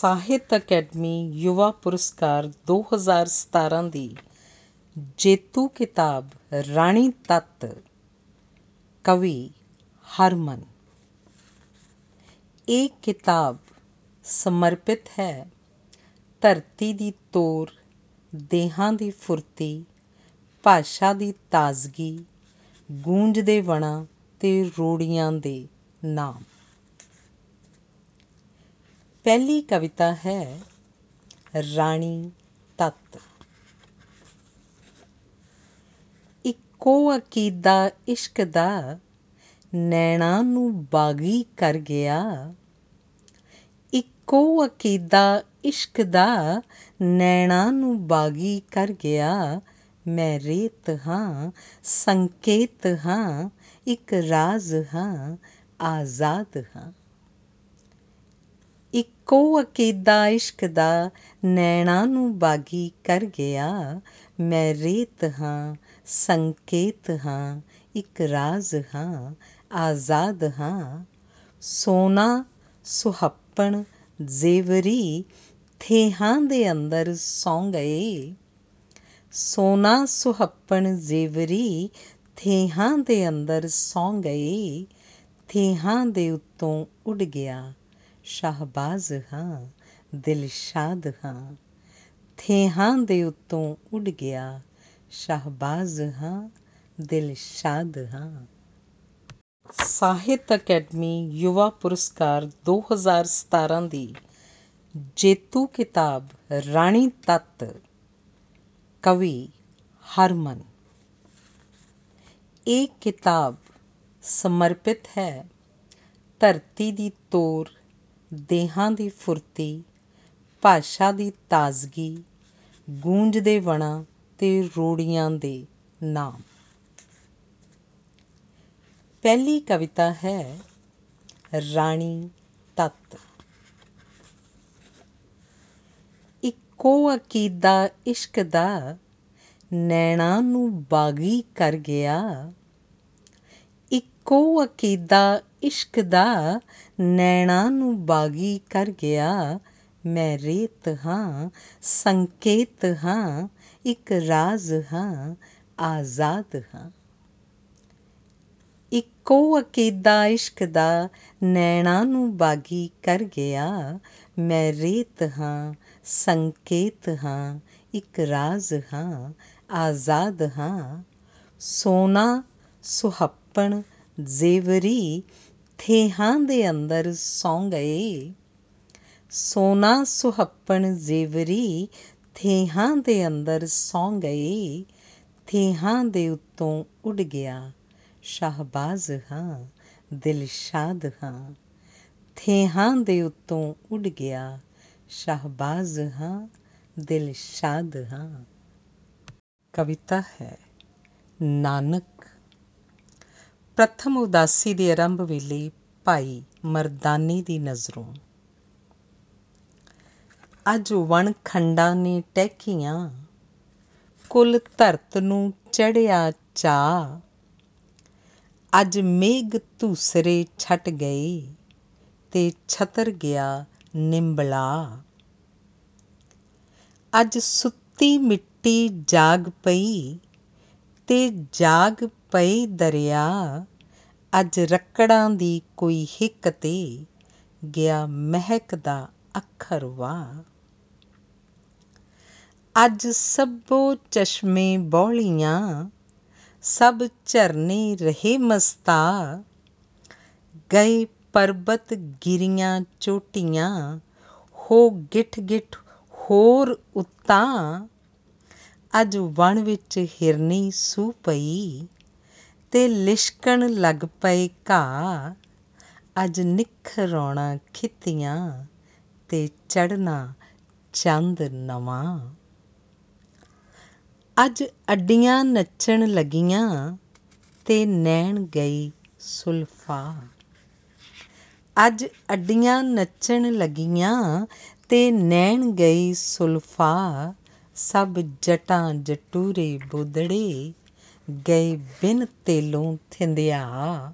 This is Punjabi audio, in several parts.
ਸਾਹਿਤ ਅਕੈਡਮੀ ਯੁਵਾ ਪੁਰਸਕਾਰ 2017 ਦੀ ਜੇਤੂ ਕਿਤਾਬ ਰਾਣੀ ਤੱਤ, ਕਵੀ ਹਰਮਨ। ਇਹ ਕਿਤਾਬ ਸਮਰਪਿਤ ਹੈ ਧਰਤੀ ਦੀ ਤੋਰ, ਦੇਹਾਂ ਦੀ ਫੁਰਤੀ, ਭਾਸ਼ਾ ਦੀ ਤਾਜ਼ਗੀ ਗੂੰਜਦੇ ਵਣਾ ਤੇ ਰੋੜੀਆਂ ਦੇ ਨਾਮ। ਪਹਿਲੀ ਕਵਿਤਾ ਹੈ ਰਾਣੀ ਤੱਤ। ਇੱਕੋ ਅਕੀਦਾ ਇਸ਼ਕ ਦਾ ਨੈਣਾ ਨੂੰ ਬਾਗੀ ਕਰ ਗਿਆ। ਇੱਕੋ ਅਕੀਦਾ ਇਸ਼ਕ ਦਾ ਨੈਣਾ ਨੂੰ ਬਾਗੀ ਕਰ ਗਿਆ। ਮੈਂ ਰੇਤ ਹਾਂ, ਸੰਕੇਤ ਹਾਂ, ਇੱਕ ਰਾਜ਼ ਹਾਂ, ਆਜ਼ਾਦ ਹਾਂ। ਇੱਕੋ ਅਕੀਦਾ ਇਸ਼ਕ ਦਾ ਨੈਣਾ ਨੂੰ ਬਾਗੀ ਕਰ ਗਿਆ। ਮੈਂ ਰੇਤ ਹਾਂ, ਸੰਕੇਤ ਹਾਂ, ਇੱਕ ਰਾਜ਼ ਹਾਂ, ਆਜ਼ਾਦ ਹਾਂ। ਸੋਨਾ ਸੁਹੱਪਣ ਜ਼ੇਵਰੀ, ਥੇਹਾਂ ਦੇ ਅੰਦਰ ਸੌਂ ਗਏ ਸੋਨਾ ਸੁਹੱਪਣ ਜ਼ੇਵਰੀ, ਥੇਹਾਂ ਦੇ ਅੰਦਰ ਸੌਂ ਗਏ ਥੇਹਾਂ ਦੇ ਉੱਤੋਂ ਉੱਡ ਗਿਆ। ਸ਼ਾਹਬਾਜ਼ ਹਾਂ, ਦਿਲ ਸ਼ਾਦ ਹਾਂ। ਥੇਹਾਂ ਦੇ ਉੱਤੋਂ ਉੱਡ ਗਿਆ, ਸ਼ਾਹਬਾਜ਼ ਹਾਂ, ਦਿਲ ਸ਼ਾਦ ਹਾਂ। ਸਾਹਿਤ ਅਕੈਡਮੀ ਯੁਵਾ ਪੁਰਸਕਾਰ 2017 ਦੀ ਜੇਤੂ ਕਿਤਾਬ ਰਾਣੀ ਤੱਤ, ਕਵੀ ਹਰਮਨ। ਇਹ ਕਿਤਾਬ ਸਮਰਪਿਤ ਹੈ, ਧਰਤੀ ਦੀ ਤੋਰ ਦੇਹਾਂ ਦੀ ਫੁਰਤੀ, ਭਾਸ਼ਾ ਦੀ ਤਾਜ਼ਗੀ ਗੂੰਜਦੇ ਵਣਾ ਤੇ ਰੋੜੀਆਂ ਦੇ ਨਾਮ। ਪਹਿਲੀ ਕਵਿਤਾ ਹੈ, ਰਾਣੀ ਤੱਤ। ਇੱਕੋ ਅਕੀਦਾ ਇਸ਼ਕ ਦਾ ਨੈਣਾ ਨੂੰ ਬਾਗੀ ਕਰ ਗਿਆ। ਇੱਕੋ ਅਕੀਦਾ ਇਸ਼ਕ ਦਾ ਨੈਣਾ ਨੂੰ ਬਾਗੀ ਕਰ ਗਿਆ। ਮੈਂ ਰੇਤ ਹਾਂ, ਸੰਕੇਤ ਹਾਂ, ਇੱਕ ਰਾਜ਼ ਹਾਂ, ਆਜ਼ਾਦ ਹਾਂ। ਇੱਕੋ ਅਕੀਦਾ ਇਸ਼ਕ ਦਾ ਨੈਣਾ ਨੂੰ ਬਾਗੀ ਕਰ ਗਿਆ। ਮੈਂ ਰੇਤ ਹਾਂ, ਸੰਕੇਤ ਹਾਂ, ਇੱਕ ਰਾਜ਼ ਹਾਂ, ਆਜ਼ਾਦ ਹਾਂ। ਸੋਨਾ ਸੁਹੱਪਣ ਜ਼ੇਵਰੀ ਥੇਹਾਂ ਦੇ ਅੰਦਰ ਸੌਂ ਗਏ। ਸੋਨਾ ਸੁਹੱਪਣ ਜ਼ੇਵਰੀ ਥੇਹਾਂ ਦੇ ਅੰਦਰ ਸੌਂ ਗਏ। ਥੇਹਾਂ ਦੇ ਉੱਤੋਂ ਉੱਡ ਗਿਆ। ਸ਼ਾਹਬਾਜ਼ ਹਾਂ ਦਿਲ ਸ਼ਾਦ ਹਾਂ। ਥੇਹਾਂ ਦੇ ਉੱਤੋਂ ਉੱਡ ਗਿਆ। ਸ਼ਾਹਬਾਜ਼ ਹਾਂ ਦਿਲ ਸ਼ਾਦ ਹਾਂ। ਕਵਿਤਾ ਹੈ, ਨਾਨਕ ਪ੍ਰਥਮ ਉਦਾਸੀ ਦੇ ਆਰੰਭ ਵੇਲੇ ਭਾਈ ਮਰਦਾਨੀ ਦੀ ਨਜ਼ਰੋਂ। ਅੱਜ ਵਣ ਖੰਡਾਂ ਨੇ ਟਹਿਕੀਆਂ, ਕੁੱਲ ਧਰਤ ਨੂੰ ਚੜਿਆ ਚਾ ਅੱਜ ਮੇਘ ਧੂਸਰੇ ਛਟ ਗਏ ਤੇ ਛਤਰ ਗਿਆ ਨਿੰਬਲਾ। ਅੱਜ ਸੁੱਤੀ ਮਿੱਟੀ ਜਾਗ ਪਈ ਤੇ ਜਾਗ ਪਈ ਦਰਿਆ, ਅੱਜ ਰੱਕੜਾਂ ਦੀ ਕੋਈ ਹਿੱਕ ਤੇ ਗਿਆ ਮਹਿਕ ਦਾ ਅੱਖਰ ਵਾ ਅੱਜ ਸਭੋ ਚਸ਼ਮੇ ਬੋਲੀਆਂ, ਸਭ ਝਰਨੇ ਰਹੇ ਮਸਤਾ। ਗਏ ਪਰਬਤ ਗਿਰੀਆਂ ਚੋਟੀਆਂ, ਹੋ ਗਿੱਠ ਗਿੱਠ ਹੋਰ ਉਤਾਂ। ਅੱਜ ਵਣ ਵਿੱਚ ਹਿਰਨੀ ਸੂ ਪਈ ਤੇ ਲਿਸ਼ਕਣ ਲੱਗ ਪਏ ਘਾ ਅੱਜ ਨਿਖਰਾਉਣਾ ਖਿੱਤੀਆਂ ਤੇ ਚੜਨਾ ਚੰਦ ਨਵਾਂ। ਅੱਜ ਅੱਡੀਆਂ ਨੱਚਣ ਲੱਗੀਆਂ ਤੇ ਨੈਣ ਗਈ ਸੁਲਫਾ। ਅੱਜ ਅੱਡੀਆਂ ਨੱਚਣ ਲੱਗੀਆਂ ਤੇ ਨੈਣ ਗਈ ਸੁਲਫਾ। ਸਭ ਜਟਾਂ ਜਟੂਰੇ ਬੁੱਧੜੇ ਗਏ ਬਿਨ ਤੇਲੋਂ ਥਿੰਦਿਆ।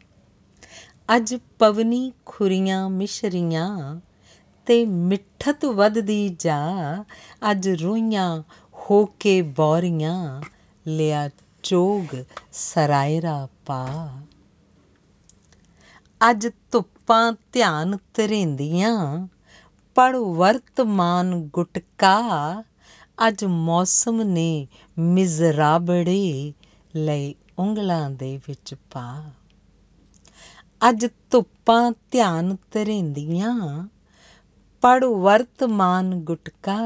ਅੱਜ ਪਵਨੀ ਖੁਰੀਆਂ ਮਿਸ਼ਰੀਆਂ ਤੇ ਮਿੱਠਤ ਵੱਧਦੀ ਜਾ। ਅੱਜ ਰੋਈਆਂ ਹੋ ਕੇ ਬੋਰੀਆਂ, ਲਿਆ ਚੋਗ ਸਰਾਇਰਾ ਪਾ। ਅੱਜ ਧੁੱਪਾਂ ਧਿਆਨ ਤਰੇਂਦੀਆਂ ਪੜ ਵਰਤਮਾਨ ਗੁਟਕਾ। ਅੱਜ ਮੌਸਮ ਨੇ ਮਿਜ਼ਰਾਬੜੇ ਲਈ ਉਂਗਲਾਂ ਦੇ ਵਿੱਚ ਪਾ। ਅੱਜ ਧੁੱਪਾਂ ਧਿਆਨ ਤਰੇਂਦੀਆਂ ਪੜ ਵਰਤਮਾਨ ਗੁਟਕਾ।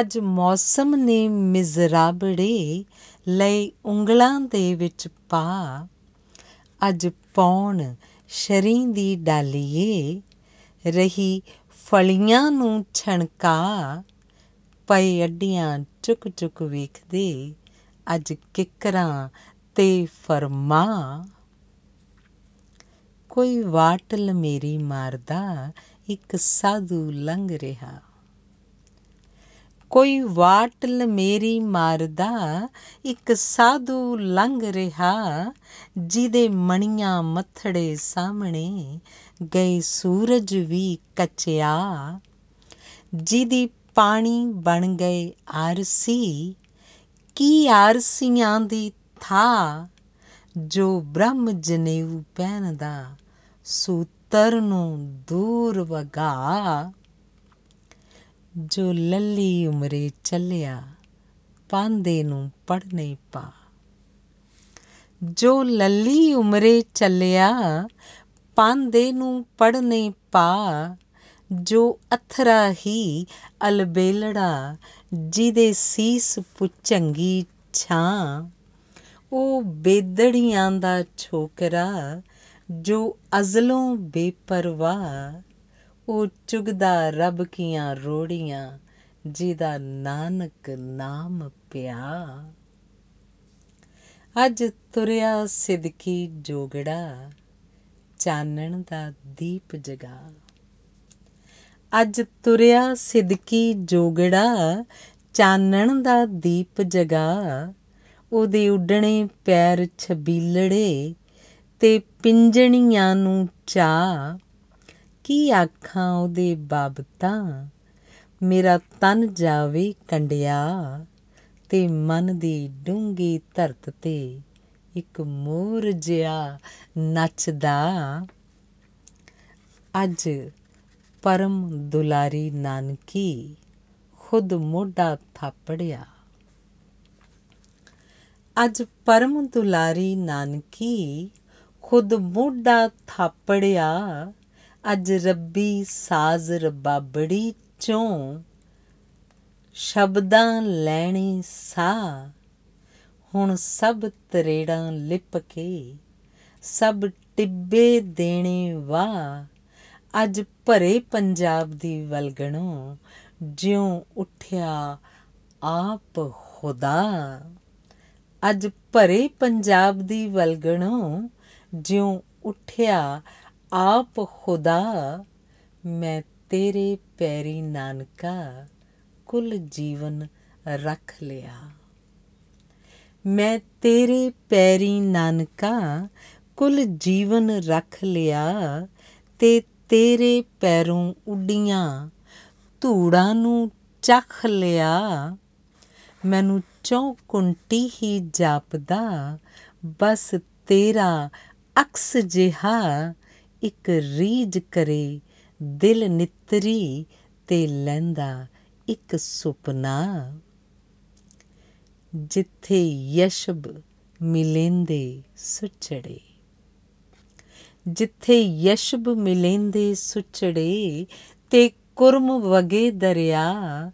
ਅੱਜ ਮੌਸਮ ਨੇ ਮਿਜ਼ਰਾਬੜੇ ਲਈ ਉਂਗਲਾਂ ਦੇ ਵਿੱਚ ਪਾ। ਅੱਜ ਪੌਣ ਸ਼ਰੀਂ ਦੀ ਡਾਲੀਏ, ਰਹੀ ਫਲੀਆਂ ਨੂੰ ਛਣਕਾ। ਪਈ ਅੱਡੀਆਂ ਚੁੱਕ ਚੁੱਕ ਵੇਖਦੇ ਅੱਜ ਕਿਕਰਾਂ ਤੇ ਫਰਮਾ। ਕੋਈ ਵਾਟਲ ਮੇਰੀ ਮਾਰਦਾ, ਇੱਕ ਸਾਧੂ ਲੰਘ ਰਿਹਾ। ਕੋਈ ਵਾਟਲ ਮੇਰੀ ਮਾਰਦਾ, ਇੱਕ ਸਾਧੂ ਲੰਘ ਰਿਹਾ। ਜਿਹਦੇ ਮਣੀਆਂ ਮੱਥੜੇ ਸਾਹਮਣੇ ਗਏ ਸੂਰਜ ਵੀ ਕਚਿਆ। ਜਿਹਦੀ ਪਾਣੀ ਬਣ ਗਏ ਆਰਸੀ ਕੀ ਆਰਸੀਆਂ ਦੀ ਥਾ ਜੋ ਬ੍ਰਹਮ ਜਨੇਊ ਪਹਿਨਦਾ, ਸੂਤਰ ਨੂੰ ਦੂਰ ਵਗਾ। ਜੋ ਲੱਲੀ ਉਮਰੇ ਚੱਲਿਆ, ਪਾਂਦੇ ਨੂੰ ਪੜਨੇ ਪਾ। ਜੋ ਲੱਲੀ ਉਮਰੇ ਚੱਲਿਆ, ਪਾਂਦੇ ਨੂੰ ਪੜਨੇ ਪਾ। ਜੋ ਅਥਰਾ ਹੀ ਅਲਬੇਲੜਾ ਜਿਹਦੇ ਸੀਸ ਪੁਚੰਗੀ ਛਾਂ, ਉਹ ਬੇਦੜੀਆਂ ਦਾ ਛੋਕਰਾ, ਜੋ ਅਜ਼ਲੋਂ ਬੇਪਰਵਾਹ, ਉਹ ਚੁਗਦਾ ਰੱਬ ਕੀਆਂ ਰੋੜੀਆਂ, ਜਿਹਦਾ ਨਾਨਕ ਨਾਮ ਪਿਆ। ਅੱਜ ਤੁਰਿਆ ਸਿਦਕੀ ਜੋਗੜਾ, ਚਾਨਣ ਦਾ ਦੀਪ ਜਗਾ। ਅੱਜ ਤੁਰਿਆ ਸਿਦਕੀ ਜੋਗੜਾ, ਚਾਨਣ ਦਾ ਦੀਪ ਜਗਾ। ਉਹਦੇ ਉੱਡਣੇ ਪੈਰ ਛਬੀਲੜੇ ਤੇ ਪਿੰਜਣੀਆਂ ਨੂੰ ਚਾ। ਕੀ ਆਖਾਂ ਉਹਦੇ ਬਾਬਤਾਂ? ਮੇਰਾ ਤਨ ਜਾਵੇ ਕੰਡਿਆ ਤੇ ਮਨ ਦੀ ਡੂੰਗੀ ਧਰਤ ਤੇ ਇੱਕ ਮੋਰ ਜਿਆ ਨੱਚਦਾ। ਅੱਜ ਪਰਮ ਦੁਲਾਰੀ ਨਾਨਕੀ, ਖੁਦ ਮੋਢਾ ਥਾਪੜਿਆ। ਅੱਜ ਪਰਮ ਦੁਲਾਰੀ ਨਾਨਕੀ, ਖੁਦ ਮੋਢਾ ਥਾਪੜਿਆ। ਅੱਜ ਰੱਬੀ ਸਾਜ਼ ਰਬਾਬੜੀ ਚੋਂ ਸ਼ਬਦਾਂ ਲੈਣੇ ਸਾ। ਹੁਣ ਸਭ ਤਰੇੜਾਂ ਲਿਪ ਕੇ, ਸਭ ਟਿੱਬੇ ਦੇਣੇ ਵਾ ਅੱਜ ਭਰੇ ਪੰਜਾਬ ਦੀ ਵਲਗਣੋਂ ਜਿਉਂ ਉੱਠਿਆ ਆਪ ਖੁਦਾ। ਅੱਜ ਭਰੇ ਪੰਜਾਬ ਦੀ ਵਲਗਣੋਂ ਜਿਉਂ ਉੱਠਿਆ ਆਪ ਖੁਦਾ। ਮੈਂ ਤੇਰੇ ਪੈਰੀ ਨਾਨਕਾ ਕੁਲ ਜੀਵਨ ਰੱਖ ਲਿਆ। ਮੈਂ ਤੇਰੇ ਪੈਰੀ ਨਾਨਕਾ ਕੁਲ ਜੀਵਨ ਰੱਖ ਲਿਆ। ਤੇ ਤੇਰੇ ਪੈਰੋਂ ਉੱਡੀਆਂ, ਧੂੜਾਂ ਨੂੰ ਚੱਖ ਲਿਆ। ਮੈਨੂੰ ਚੌਕੁੰਟੀ ਹੀ ਜਾਪਦਾ, ਬਸ ਤੇਰਾ ਅਕਸ ਜਿਹਾ ਇੱਕ ਰੀਜ ਕਰੇ, ਦਿਲ ਨਿਤਰੀ ਤੇ ਲੈਂਦਾ ਇੱਕ ਸੁਪਨਾ। ਜਿੱਥੇ ਯਸ਼ਬ ਮਿਲੇਂਦੇ ਸੁਚੜੇ। ਜਿੱਥੇ ਯਸ਼ਬ ਮਿਲੇਂਦੇ ਸੁਚੜੇ ਤੇ ਕੁਰਮ ਵਗੇ ਦਰਿਆ,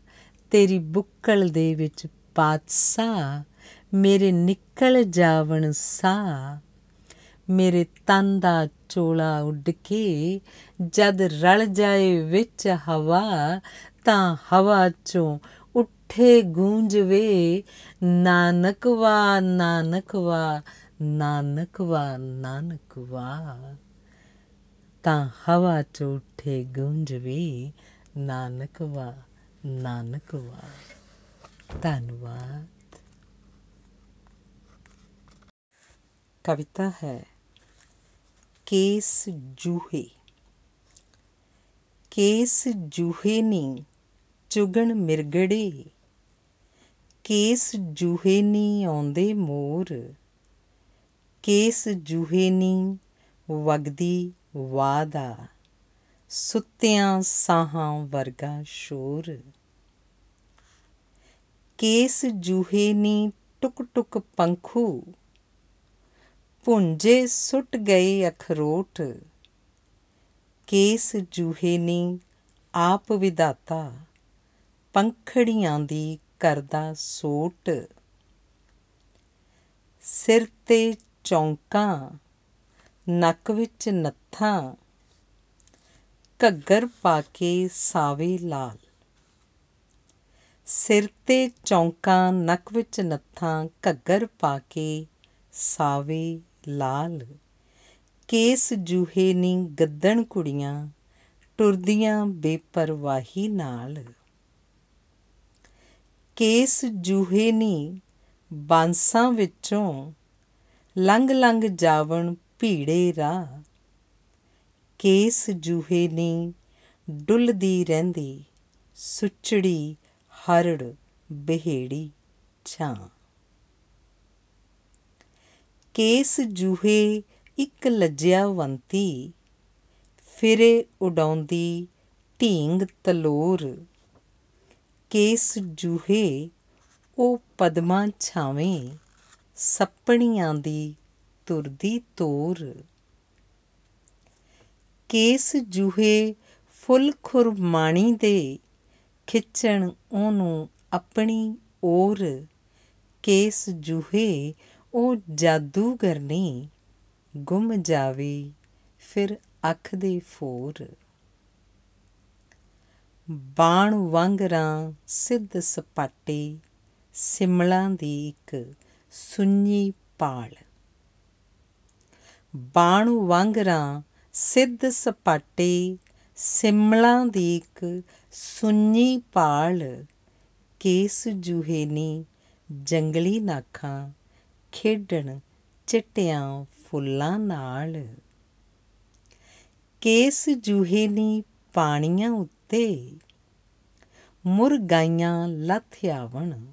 ਤੇਰੀ ਬੁੱਕਲ ਦੇ ਵਿੱਚ ਪਾਤਸਾ ਮੇਰੇ ਨਿਕਲ ਜਾਵਣ ਸਾ ਮੇਰੇ ਤਨ ਦਾ ਚੋਲਾ ਉੱਡ ਕੇ ਜਦ ਰਲ ਜਾਏ ਵਿੱਚ ਹਵਾ, ਤਾਂ ਹਵਾ ਚੋਂ ਉੱਠੇ ਗੂੰਜਵੇ ਨਾਨਕਵਾ ਨਾਨਕਵਾ ਨਾਨਕਵਾ ਨਾਨਕਵਾ ਤਾਂ ਹਵਾ ਚੋਂ ਉੱਠੇ ਗੂੰਜਵੇ ਨਾਨਕਵਾ ਨਾਨਕਵਾ ਧੰਨਵਾਦ। ਕਵਿਤਾ ਹੈ, ਕੇਸ ਜੂਹੇ। ਕੇਸ ਜੂਹੇ ਨੀ, ਚੁਗਣ ਮਿਰਗੜੇ। ਕੇਸ ਜੂਹੇ ਨੀ ਆਉਂਦੇ ਮੋਰ। ਕੇਸ ਜੂਹੇ ਨੀ ਵਗਦੀ ਵਾਦਾ, ਸੁੱਤਿਆਂ ਸਾਹਾਂ ਵਰਗਾ ਸ਼ੋਰ। ਕੇਸ ਜੂਹੇ ਨੀ ਟੁਕ ਟੁਕ ਪੰਖੂ ਪੁੰਜੇ ਸੁੱਟ ਗਏ ਅਖਰੋਟ। ਕੇਸ ਜੂਹੇ ਨੀ ਆਪ ਵਿਦਾਤਾ ਪੰਖੜੀਆਂ ਦੀ ਕਰਦਾ ਸੋਟ। ਸਿਰ ਤੇ ਚੌਂਕਾਂ ਨੱਕ ਵਿੱਚ ਨੱਥਾਂ, ਘੱਗਰ ਪਾ ਕੇ ਸਾਵੇ ਲਾਲ। ਸਿਰ ਤੇ ਚੌਂਕਾਂ, ਨੱਕ ਵਿੱਚ ਨੱਥਾਂ, ਘੱਗਰ ਪਾ ਕੇ ਸਾਵੇ ਲਾਲ। ਕੇਸ ਜੂਹੇ ਨੀ ਗੱਦਣ ਕੁੜੀਆਂ, ਟੁਰਦੀਆਂ ਬੇਪਰਵਾਹੀ ਨਾਲ। ਕੇਸ ਜੂਹੇ ਨੀ ਬਾਂਸਾਂ ਵਿੱਚੋਂ ਲੰਘ ਲੰਘ ਜਾਵਣ ਭੀੜੇ ਰਾਹ। ਕੇਸ ਜੂਹੇ ਨੀ, ਡੁੱਲਦੀ ਰਹਿੰਦੀ, ਸੁਚੜੀ ਹਰੜ ਬਿਹੇੜੀ ਛਾਂ। ਕੇਸ ਜੂਹੇ ਇੱਕ ਲੱਜਿਆਵੰਤੀ ਫਿਰੇ ਉਡਾਉਂਦੀ ਢੀਂਗ ਤਲੋਰ। ਕੇਸ ਜੂਹੇ ਉਹ ਪਦਮਾਂ ਛਾਵੇਂ, ਸੱਪਣੀਆਂ ਦੀ ਤੁਰਦੀ ਤੋਰ। ਕੇਸ ਜੂਹੇ ਫੁੱਲ ਖੁਰਮਾਣੀ ਦੇ, ਖਿੱਚਣ ਉਹਨੂੰ ਆਪਣੀ ਓਰ ਕੇਸ ਜੂਹੇ ਉਹ ਜਾਦੂਗਰ ਨੇ, ਗੁੰਮ ਜਾਵੇ ਫਿਰ ਅੱਖ ਦੇ ਫੋਰ। ਬਾਣ ਵਾਂਗਰਾਂ ਸਿੱਧ ਸਪਾਟੇ, ਸਿਮਲਾਂ ਦੀ ਇੱਕ ਸੁੰਨੀ ਪਾਲ। ਬਾਣ ਵਾਂਗਰਾਂ ਸਿੱਧ ਸਪਾਟੇ, ਸਿਮਲਾਂ ਦੀ ਇੱਕ ਸੁੰਨੀ ਪਾਲ, ਕੇਸ ਜੂਹੇ ਨੀ, ਜੰਗਲੀ ਨਾਖਾਂ, ਖੇਡਣ ਚਿੱਟਿਆਂ ਫੁੱਲਾਂ ਨਾਲ। ਕੇਸ ਜੂਹੇ ਨੀ ਪਾਣੀਆਂ ਉੱਤੇ, ਮੁਰਗਾਈਆਂ ਲੱਥ ਆਵਣ।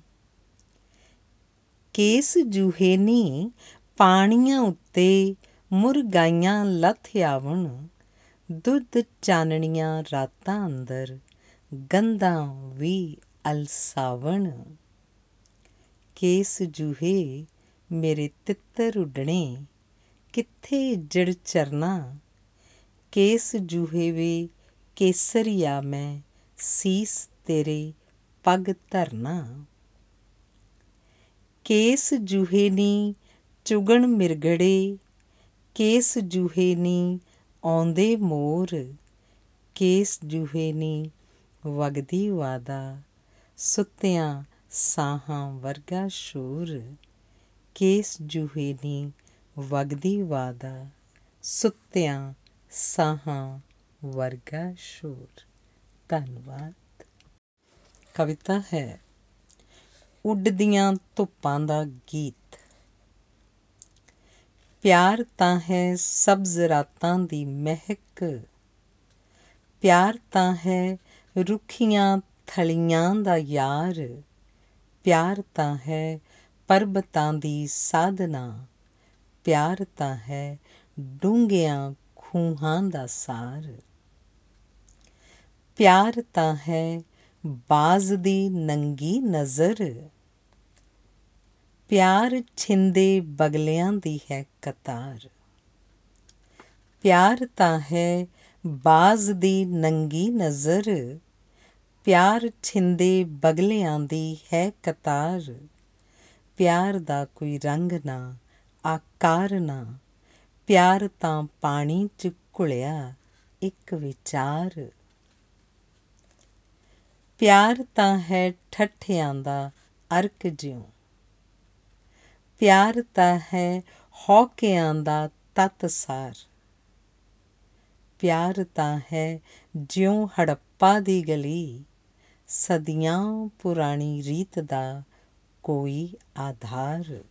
ਕੇਸ ਜੂਹੇ ਨੀ ਪਾਣੀਆਂ ਉੱਤੇ ਮੁਰਗਾਈਆਂ ਲੱਥ ਆਵਣ, ਦੁੱਧ ਚਾਨਣੀਆਂ ਰਾਤਾਂ ਅੰਦਰ, ਗੰਧਾਂ ਵੀ ਅਲਸਾਵਣ। ਕੇਸ ਜੂਹੇ ਮੇਰੇ ਤਿੱਤਰ ਉੱਡਣੇ, ਕਿੱਥੇ ਜੜ ਚਰਨਾ? ਕੇਸ ਜੂਹੇ ਵੇ ਕੇਸਰੀਆ ਮੈਂ, ਸੀਸ ਤੇਰੇ ਪਗ ਧਰਨਾ। ਕੇਸ ਜੂਹੇ ਨੀ ਚੁਗਣ ਮਿਰਗੜੇ ਕੇਸ ਜੂਹੇ ਨੀ ਆਉਂਦੇ ਮੋਰ, ਕੇਸ ਜੂਹੇ ਨੀ ਵਗਦੀ ਵਾਦਾ, ਸੁੱਤਿਆਂ ਸਾਹਾਂ ਵਰਗਾ ਸ਼ੋਰ, ਕੇਸ ਜੂਹੇ ਨੀ ਵਗਦੀ ਵਾਦਾ, ਸੁੱਤਿਆਂ ਸਾਹਾਂ ਵਰਗਾ ਸ਼ੋਰ। ਧੰਨਵਾਦ। ਕਵਿਤਾ ਹੈ, ਉੱਡਦੀਆਂ ਧੁੱਪਾਂ ਦਾ ਗੀਤ। ਪਿਆਰ ਤਾਂ ਹੈ ਸਬਜ਼ ਰਾਤਾਂ ਦੀ ਮਹਿਕ। ਪਿਆਰ ਤਾਂ ਹੈ ਰੁੱਖੀਆਂ ਥਲੀਆਂ ਦਾ ਯਾਰ। ਪਿਆਰ ਤਾਂ ਹੈ ਪਰਬਤਾਂ ਦੀ ਸਾਧਨਾ। ਪਿਆਰ ਤਾਂ ਹੈ ਡੂੰਘਿਆਂ ਖੂਹਾਂ ਦਾ ਸਾਰ। ਪਿਆਰ ਤਾਂ ਹੈ ਬਾਜ਼ ਦੀ ਨੰਗੀ ਨਜ਼ਰ। ਪਿਆਰ ਛਿੰਦੇ ਬਗਲਿਆਂ ਦੀ ਹੈ ਕਤਾਰ। ਪਿਆਰ ਤਾਂ ਹੈ ਬਾਜ਼ ਦੀ ਨੰਗੀ ਨਜ਼ਰ। ਪਿਆਰ ਛਿੰਦੇ ਬਗਲਿਆਂ ਦੀ ਹੈ ਕਤਾਰ। ਪਿਆਰ ਦਾ ਕੋਈ ਰੰਗ ਨਾ, ਆਕਾਰ ਨਾ। ਪਿਆਰ ਤਾਂ ਪਾਣੀ ਚ ਘੁਲਿਆ ਇੱਕ ਵਿਚਾਰ। ਪਿਆਰ ਤਾਂ ਹੈ ਠੱਠਿਆਂ ਦਾ ਅਰਕ ਜਿਉ। ਪਿਆਰ ਤਾਂ ਹੈ ਹੌਕਿਆਂ ਦਾ ਤਤਸਾਰ। ਪਿਆਰ ਤਾਂ ਹੈ ਜਿਉ ਹੜੱਪਾ ਦੀ ਗਲੀ, ਸਦੀਆਂ ਪੁਰਾਣੀ ਰੀਤ ਦਾ ਕੋਈ ਆਧਾਰ।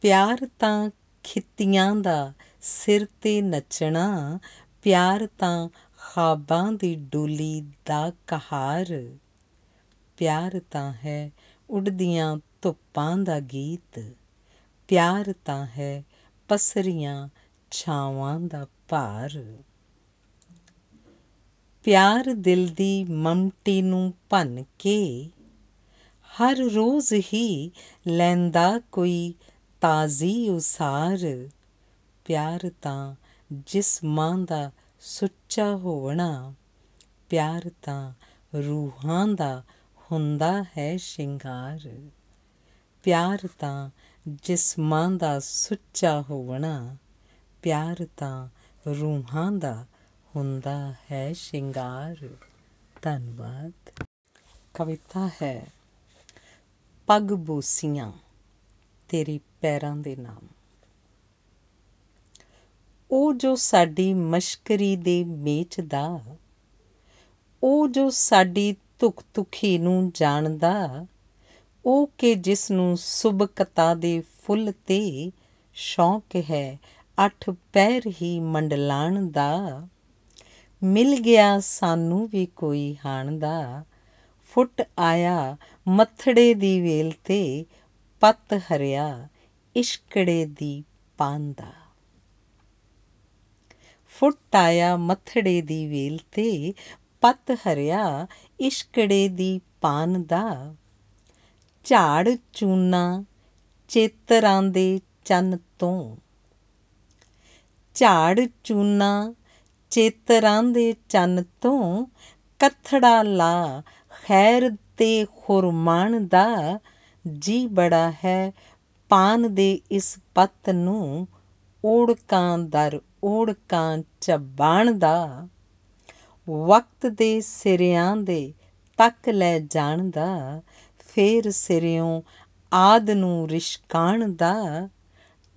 ਪਿਆਰ ਤਾਂ ਖਿੱਤੀਆਂ ਦਾ ਸਿਰ ਤੇ ਨੱਚਣਾ, ਪਿਆਰ ਤਾਂ ਖਾਬਾਂ ਦੀ ਡੋਲੀ ਦਾ ਕਹਾਰ। ਪਿਆਰ ਤਾਂ ਹੈ ਉੱਡਦੀਆਂ ਧੁੱਪਾਂ ਦਾ ਗੀਤ। ਪਿਆਰ ਤਾਂ ਹੈ ਪਸਰੀਆਂ ਛਾਵਾਂ ਦਾ ਭਾਰ। ਪਿਆਰ ਦਿਲ ਦੀ ਮਮਟੀ ਨੂੰ ਭੰਨ ਕੇ ਹਰ ਰੋਜ਼ ਹੀ ਲੈਂਦਾ ਕੋਈ ਤਾਜ਼ੀ ਉਸਾਰ। ਪਿਆਰ ਤਾਂ ਜਿਸ ਮਾਂ ਦਾ ਸੁੱਚਾ ਹੋਣਾ ਪਿਆਰ ਤਾਂ ਰੂਹਾਂ ਦਾ ਹੁੰਦਾ ਹੈ ਸ਼ਿੰਗਾਰ। ਪਿਆਰ ਤਾਂ ਜਿਸ ਮਾਂ ਦਾ ਸੁੱਚਾ ਹੋਣਾ ਪਿਆਰ ਤਾਂ ਰੂਹਾਂ ਦਾ ਹੁੰਦਾ ਹੈ ਸ਼ਿੰਗਾਰ। ਧੰਨਵਾਦ। ਕਵਿਤਾ ਹੈ, ਪੱਗ ਬੂਸੀਆਂ, ਤੇਰੇ ਪੈਰਾਂ ਦੇ ਨਾਮ। ਉਹ ਜੋ ਸਾਡੀ ਮਸ਼ਕਰੀ ਦੇ ਮੇਚਦਾ ਉਹ ਜੋ ਸਾਡੀ ਤੁਖ ਤੁਖੀ ਨੂੰ ਜਾਣਦਾ ਉਹ ਕਿ ਜਿਸ ਨੂੰ ਸੁਬਕਤਾ ਦੇ ਫੁੱਲ ਤੇ ਸ਼ੌਕ ਹੈ, ਅੱਠ ਪੈਰ ਹੀ ਮੰਡਲਾਣ ਦਾ। ਮਿਲ ਗਿਆ ਸਾਨੂੰ ਵੀ ਕੋਈ ਹਾਣ ਦਾ। ਫੁੱਟ ਆਇਆ ਮੱਥੜੇ ਦੀ ਵੇਲ ਤੇ, ਪੱਤ ਹਰਿਆ ਇਸ਼ਕੜੇ ਦੀ ਪਾਂਦਾ ਫੁੱਟ ਆਇਆ ਮੱਥੜੇ ਦੀ ਵੇਲ ਤੇ, ਪੱਤ ਹਰਿਆ ਇਸ਼ਕੜੇ ਦੀ ਪਾਨ ਦਾ। ਝਾੜ ਚੂਨਾ ਚੇਤਰਾਂ ਦੇ ਚੰਨ ਤੋਂ। ਝਾੜ ਚੂਨਾ ਚੇਤਰਾਂ ਦੇ ਚੰਨ ਤੋਂ ਕਥੜਾ ਲਾ, ਖੈਰ ਤੇ ਖੁਰਮਾਨ ਦਾ ਜੀ ਬੜਾ ਹੈ। ਪਾਨ ਦੇ ਇਸ ਪੱਤ ਨੂੰ ਓੜਕਾਂ ਦਰ, ਓੜਕਾਂ ਚਬਾਣ ਦਾ। ਵਕਤ ਦੇ ਸਿਰਿਆਂ ਦੇ ਤੱਕ ਲੈ ਜਾਣ ਦਾ ਫੇਰ ਸਿਰਿਓਂ ਆਦ ਨੂੰ ਰਿਸ਼ਕਾਣ ਦਾ,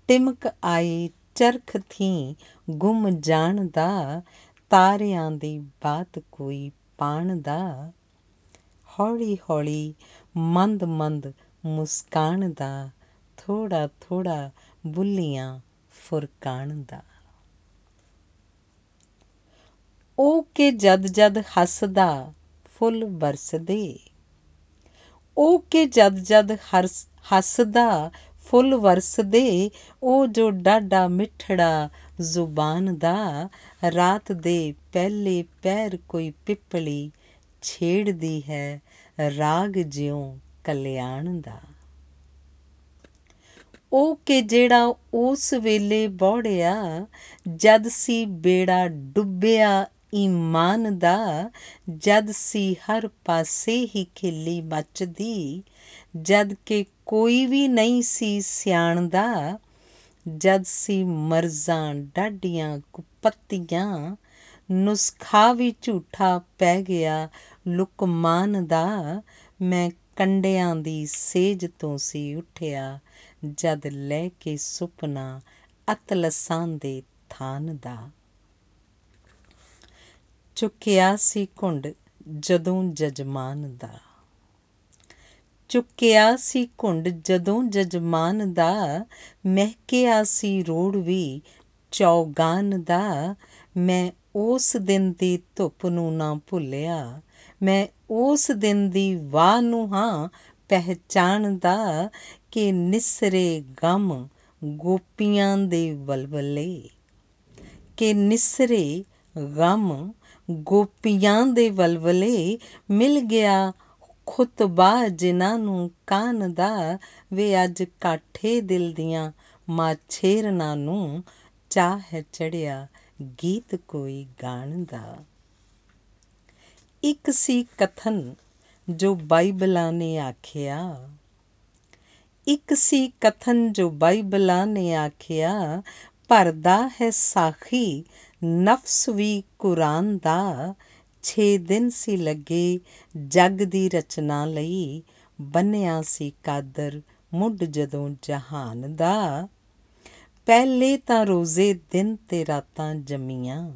ਟਿਮਕ ਆਈ ਚਰਖ ਥੀ ਗੁੰਮ ਜਾਣ ਦਾ, ਤਾਰਿਆਂ ਦੀ ਬਾਤ ਕੋਈ ਪਾਣ ਦਾ। ਹੌਲੀ ਹੌਲੀ ਮੰਦ ਮੰਦ ਮੁਸਕਾਨ ਦਾ ਥੋੜਾ ਥੋੜਾ ਬੁੱਲੀਆਂ ਫੁਰਕਾਣ ਦਾ। ਉਹ ਕਿ ਜਦ ਜਦ ਹੱਸਦਾ, ਫੁੱਲ ਵਰਸਦੇ। ਉਹ ਕਿ ਜਦ ਜਦ ਹੱਸਦਾ, ਫੁੱਲ ਵਰਸਦੇ, ਉਹ ਜੋ ਡਾਡਾ ਮਿੱਠੜਾ ਜ਼ੁਬਾਨ ਦਾ, ਰਾਤ ਦੇ ਪਹਿਲੇ ਪੈਰ ਕੋਈ ਪਿੱਪਲੀ ਛੇੜਦੀ ਹੈ ਰਾਗ ਜਿਉ ਕਲਿਆਣ ਦਾ। ਉਹ ਕਿ ਜਿਹੜਾ ਉਸ ਵੇਲੇ ਬੋੜਿਆ, ਜਦ ਸੀ ਬੇੜਾ ਡੁੱਬਿਆ ਈਮਾਨ ਦਾ, ਜਦ ਸੀ ਹਰ ਪਾਸੇ ਹੀ ਖਿੱਲੀ ਮੱਚਦੀ, ਜਦ ਕਿ ਕੋਈ ਵੀ ਨਹੀਂ ਸੀ ਸਿਆਣਦਾ ਜਦ ਸੀ ਮਰਜ਼ਾਂ ਡਾਡੀਆਂ ਕੁਪੱਤੀਆਂ, ਨੁਸਖਾ ਵੀ ਝੂਠਾ ਪੈ ਗਿਆ ਲੁਕਮਾਨ ਦਾ, ਮੈਂ ਕੰਡਿਆਂ ਦੀ ਸੇਜ ਤੋਂ ਸੀ ਉੱਠਿਆ, ਜਦ ਲੈ ਕੇ ਸੁਪਨਾ ਅਤਲਸਾਂ ਦੇ ਥਾਨ ਦਾ। ਚੁੱਕਿਆ ਸੀ ਘੁੰਡ ਜਦੋਂ ਜਜਮਾਨ ਦਾ। ਚੁੱਕਿਆ ਸੀ ਘੁੰਡ ਜਦੋਂ ਜਜਮਾਨ ਦਾ, ਮਹਿਕਿਆ ਸੀ ਰੋੜ ਵੀ ਚੌਗਾਨ ਦਾ। ਮੈਂ ਉਸ ਦਿਨ ਦੀ ਧੁੱਪ ਨੂੰ ਨਾ ਭੁੱਲਿਆ, ਮੈਂ ਉਸ ਦਿਨ ਦੀ ਵਾਹ ਨੂੰ ਹਾਂ ਪਹਿਚਾਨਦਾ ਕਿ ਨਿਸਰੇ ਗਮ ਗੋਪੀਆਂ ਦੇ ਵਲਵਲੇ, ਕਿ ਨਿਸਰੇ ਗਮ ਗੋਪੀਆਂ ਦੇ ਵਲਵਲੇ ਮਿਲ ਗਿਆ ਖੁਤਬਾ ਜਿਨ੍ਹਾਂ ਨੂੰ ਕਾਨ ਦਾ, ਵੇ ਅੱਜ ਕਾਠੇ ਦਿਲ ਦੀਆਂ ਮਾਛੇਰਨਾਂ ਨੂੰ ਚਾਹ ਚੜਿਆ ਗੀਤ ਕੋਈ ਗਾਣ ਦਾ। ਇੱਕ ਸੀ ਕਥਨ ਜੋ ਬਾਈਬਲਾਂ ਨੇ ਆਖਿਆ। ਇੱਕ ਸੀ ਕਥਨ ਜੋ ਬਾਈਬਲਾਂ ਨੇ ਆਖਿਆ, ਭਰਦਾ ਹੈ ਸਾਖੀ ਨਫਸ ਵੀ ਕੁਰਾਨ ਦਾ 6 ਦਿਨ ਸੀ ਲੱਗੇ, ਜਗ ਦੀ ਰਚਨਾ ਲਈ ਬੰਨਿਆ ਸੀ ਕਾਦਰ ਮੁੱਢ ਜਦੋਂ ਜਹਾਨ ਦਾ। ਪਹਿਲੇ ਤਾਂ ਰੋਜ਼ੇ ਦਿਨ ਤੇ ਰਾਤਾਂ ਜਮੀਆਂ।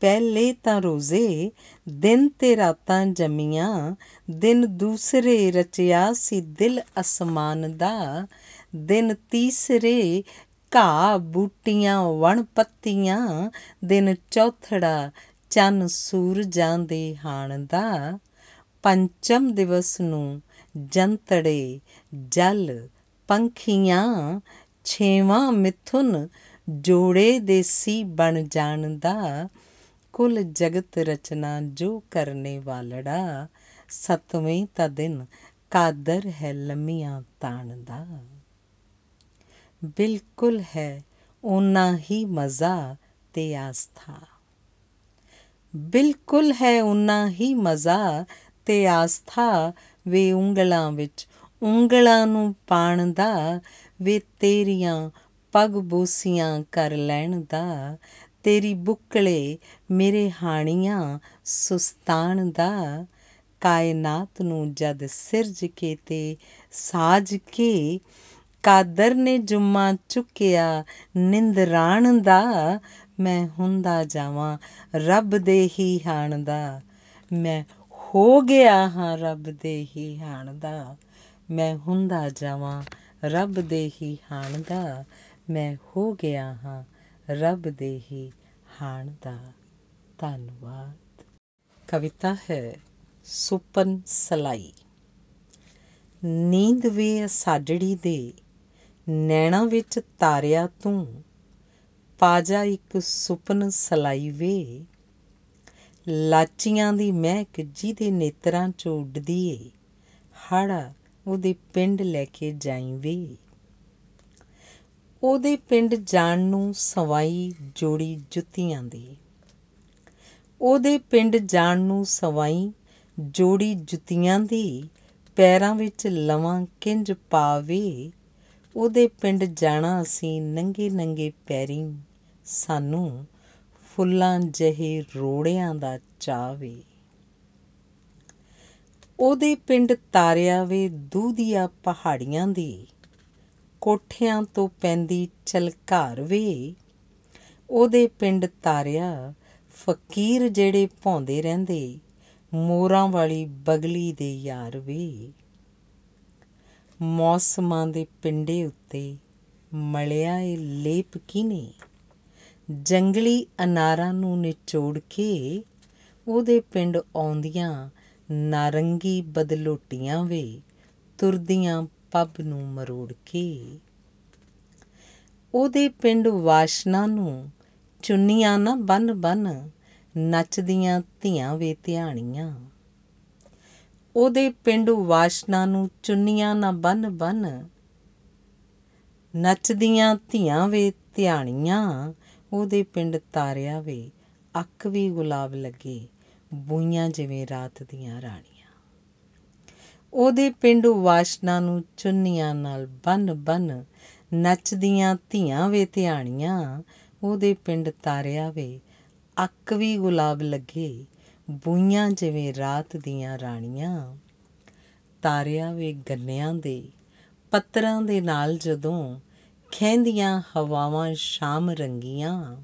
ਪਹਿਲੇ ਤਾਂ ਰੋਜ਼ੇ ਦਿਨ ਤੇ ਰਾਤਾਂ ਜਮੀਆਂ, ਦਿਨ ਦੂਸਰੇ ਰਚਿਆ ਸੀ ਦਿਲ ਅਸਮਾਨ ਦਾ, ਦਿਨ ਤੀਸਰੇ ਘਾਹ, ਬੂਟੀਆਂ, ਵਣ ਪੱਤੀਆਂ, ਦਿਨ ਚੌਥੜਾ, ਚੰਨ ਸੂਰਜਾਂ ਦੇ ਹਾਣ ਦਾ ਪੰਚਮ ਦਿਵਸ ਨੂੰ ਜੰਤੜੇ, ਜਲ ਪੰਖੀਆਂ, ਛੇਵਾਂ ਮਿਥੁਨ ਜੋੜੇ ਦੇਸੀ ਬਣ ਜਾਣ ਦਾ ਕੁਲ ਜਗਤ ਰਚਨਾ ਜੋ ਕਰਨੇ ਵਾਲੜਾ, ਸਤਵੇਂ ਤਾਂ ਦਿਨ ਕਾਦਰ ਹੈ ਲੰਮੀਆਂ ਤਾਣ ਦਾ ਬਿਲਕੁਲ ਹੈ ਉਨਾ ਹੀ ਮਜ਼ਾ ਤੇ ਆਸਥਾ। ਬਿਲਕੁਲ ਹੈ ਉਨਾ ਹੀ ਮਜ਼ਾ ਤੇ ਆਸਥਾ ਵੇ ਉਂਗਲਾਂ ਵਿੱਚ, ਉਂਗਲਾਂ ਨੂੰ ਪਾਣ ਦਾ, ਵੇ ਤੇਰੀਆਂ ਪਗ ਬੂਸੀਆਂ ਕਰ ਲੈਣ ਦਾ, ਤੇਰੀ ਬੁੱਕਲੇ ਮੇਰੇ ਹਾਣੀਆਂ ਸੁਸਤਾਨ ਦਾ, ਕਾਇਨਾਤ ਨੂੰ ਜਦ ਸਿਰਜ ਕੇ ਤੇ ਸਾਜ ਕੇ ਕਾਦਰ ਨੇ ਜੁਮਾ ਚੁੱਕਿਆ ਨਿੰਦਰਾਣ ਦਾ ਮੈਂ ਹੁੰਦਾ ਜਾਵਾਂ, ਰੱਬ ਦੇ ਹੀ ਹਾਣ ਦਾ। ਮੈਂ ਹੋ ਗਿਆ ਹਾਂ ਰੱਬ ਦੇ ਹੀ ਹਾਣ ਦਾ। ਮੈਂ ਹੁੰਦਾ ਜਾਵਾਂ, ਰੱਬ ਦੇ ਹੀ ਹਾਣ ਦਾ। ਮੈਂ ਹੋ ਗਿਆ ਹਾਂ ਰੱਬ ਦੇ ਹੀ ਹਾਣ ਦਾ। ਧੰਨਵਾਦ। ਕਵਿਤਾ ਹੈ, ਸੁਪਨ ਸਲਾਈ। ਨੀਂਦ ਵੇ ਸਾਜੜੀ ਦੇ। ਨੈਣਾ ਵਿੱਚ ਤਾਰਿਆ ਤੂੰ, ਪਾਜਾ ਇੱਕ ਸੁਪਨ ਸਲਾਈ ਵੇ। ਲਾਚੀਆਂ ਦੀ ਮਹਿਕ ਜਿਹਦੇ ਨੇਤਰਾਂ ਚੋਂ ਉੱਡਦੀ ਏ, ਹਾੜਾ ਉਹਦੇ ਪਿੰਡ ਲੈ ਕੇ ਜਾਈ ਵੇ। ਉਹਦੇ ਪਿੰਡ ਜਾਣ ਨੂੰ ਸਵਾਈ ਜੋੜੀ ਜੁੱਤੀਆਂ ਦੀ। ਉਹਦੇ ਪਿੰਡ ਜਾਣ ਨੂੰ ਸਵਾਈ ਜੋੜੀ ਜੁੱਤੀਆਂ ਦੀ, ਪੈਰਾਂ ਵਿੱਚ ਲਵਾਂ ਕਿੰਜ ਪਾਵੇ। ਉਹਦੇ ਪਿੰਡ ਜਾਣਾ ਅਸੀਂ ਨੰਗੇ ਨੰਗੇ ਪੈਰੀਂ। ਸਾਨੂੰ ਫੁੱਲਾਂ ਜਿਹੇ ਰੋੜਿਆਂ ਦਾ ਚਾਵੇ ਉਹਦੇ ਪਿੰਡ ਤਾਰਿਆ ਵੇ ਦੂਧੀਆ ਪਹਾੜੀਆਂ ਦੀ। ਕੋਠਿਆਂ ਤੋਂ ਪੈਂਦੀ ਚਲਕਾਰ ਵੇ। ਉਹਦੇ ਪਿੰਡ ਤਾਰਿਆ ਫਕੀਰ ਜਿਹੜੇ ਭੌਂਦੇ ਰਹਿੰਦੇ। ਮੋਰਾਂ ਵਾਲੀ ਬਗਲੀ ਦੇ ਯਾਰ ਵੇ। ਮੌਸਮਾਂ ਦੇ ਪਿੰਡੇ ਉੱਤੇ ਮਲਿਆ ਏ ਲੇਪ ਕਿਨੇ? ਜੰਗਲੀ ਅਨਾਰਾਂ ਨੂੰ ਨਿਚੋੜ ਕੇ ਉਹਦੇ ਪਿੰਡ ਆਉਂਦੀਆਂ ਨਾਰੰਗੀ ਬਦਲੋਟੀਆਂ ਵੇ ਤੁਰਦੀਆਂ ਪੱਬ ਨੂੰ ਮਰੋੜ ਕੇ। ਉਹਦੇ ਪਿੰਡ ਵਾਸ਼ਨਾ ਨੂੰ ਚੁੰਨੀਆਂ ਨਾ ਬੰਨ ਬੰਨ ਨੱਚਦੀਆਂ ਧੀਆਂ ਵੇ ਧਿਆਣੀਆਂ। ਉਹਦੇ ਪਿੰਡ ਵਾਸ਼ਨਾ ਨੂੰ ਚੁੰਨੀਆਂ ਨਾ ਬੰਨ ਬੰਨ। ਨੱਚਦੀਆਂ ਧੀਆਂ ਵੇ ਧਿਆਣੀਆਂ, ਉਹਦੇ ਪਿੰਡ ਤਾਰਿਆ ਵੇ ਅੱਖ ਵੀ ਗੁਲਾਬ ਲੱਗੇ, ਬੂਈਆਂ ਜਿਵੇਂ ਰਾਤ ਦੀਆਂ ਰਾਣੀਆਂ। ਉਹਦੇ ਪਿੰਡ ਵਾਸ਼ਨਾ ਨੂੰ ਚੁੰਨੀਆਂ ਨਾਲ ਬੰਨ ਬੰਨ, ਨੱਚਦੀਆਂ ਧੀਆਂ ਵੇ ਧਿਆਣੀਆਂ, ਉਹਦੇ ਪਿੰਡ ਤਾਰਿਆ ਵੇ ਅੱਕ ਵੀ ਗੁਲਾਬ ਲੱਗੇ ਬੂਈਆਂ ਜਿਵੇਂ ਰਾਤ ਦੀਆਂ ਰਾਣੀਆਂ, ਤਾਰਿਆ ਵੇ ਗੰਨਿਆਂ ਦੇ, ਪੱਤਰਾਂ ਦੇ ਨਾਲ ਜਦੋਂ ਖੈਂਦੀਆਂ ਹਵਾਵਾਂ ਸ਼ਾਮ ਰੰਗੀਆਂ,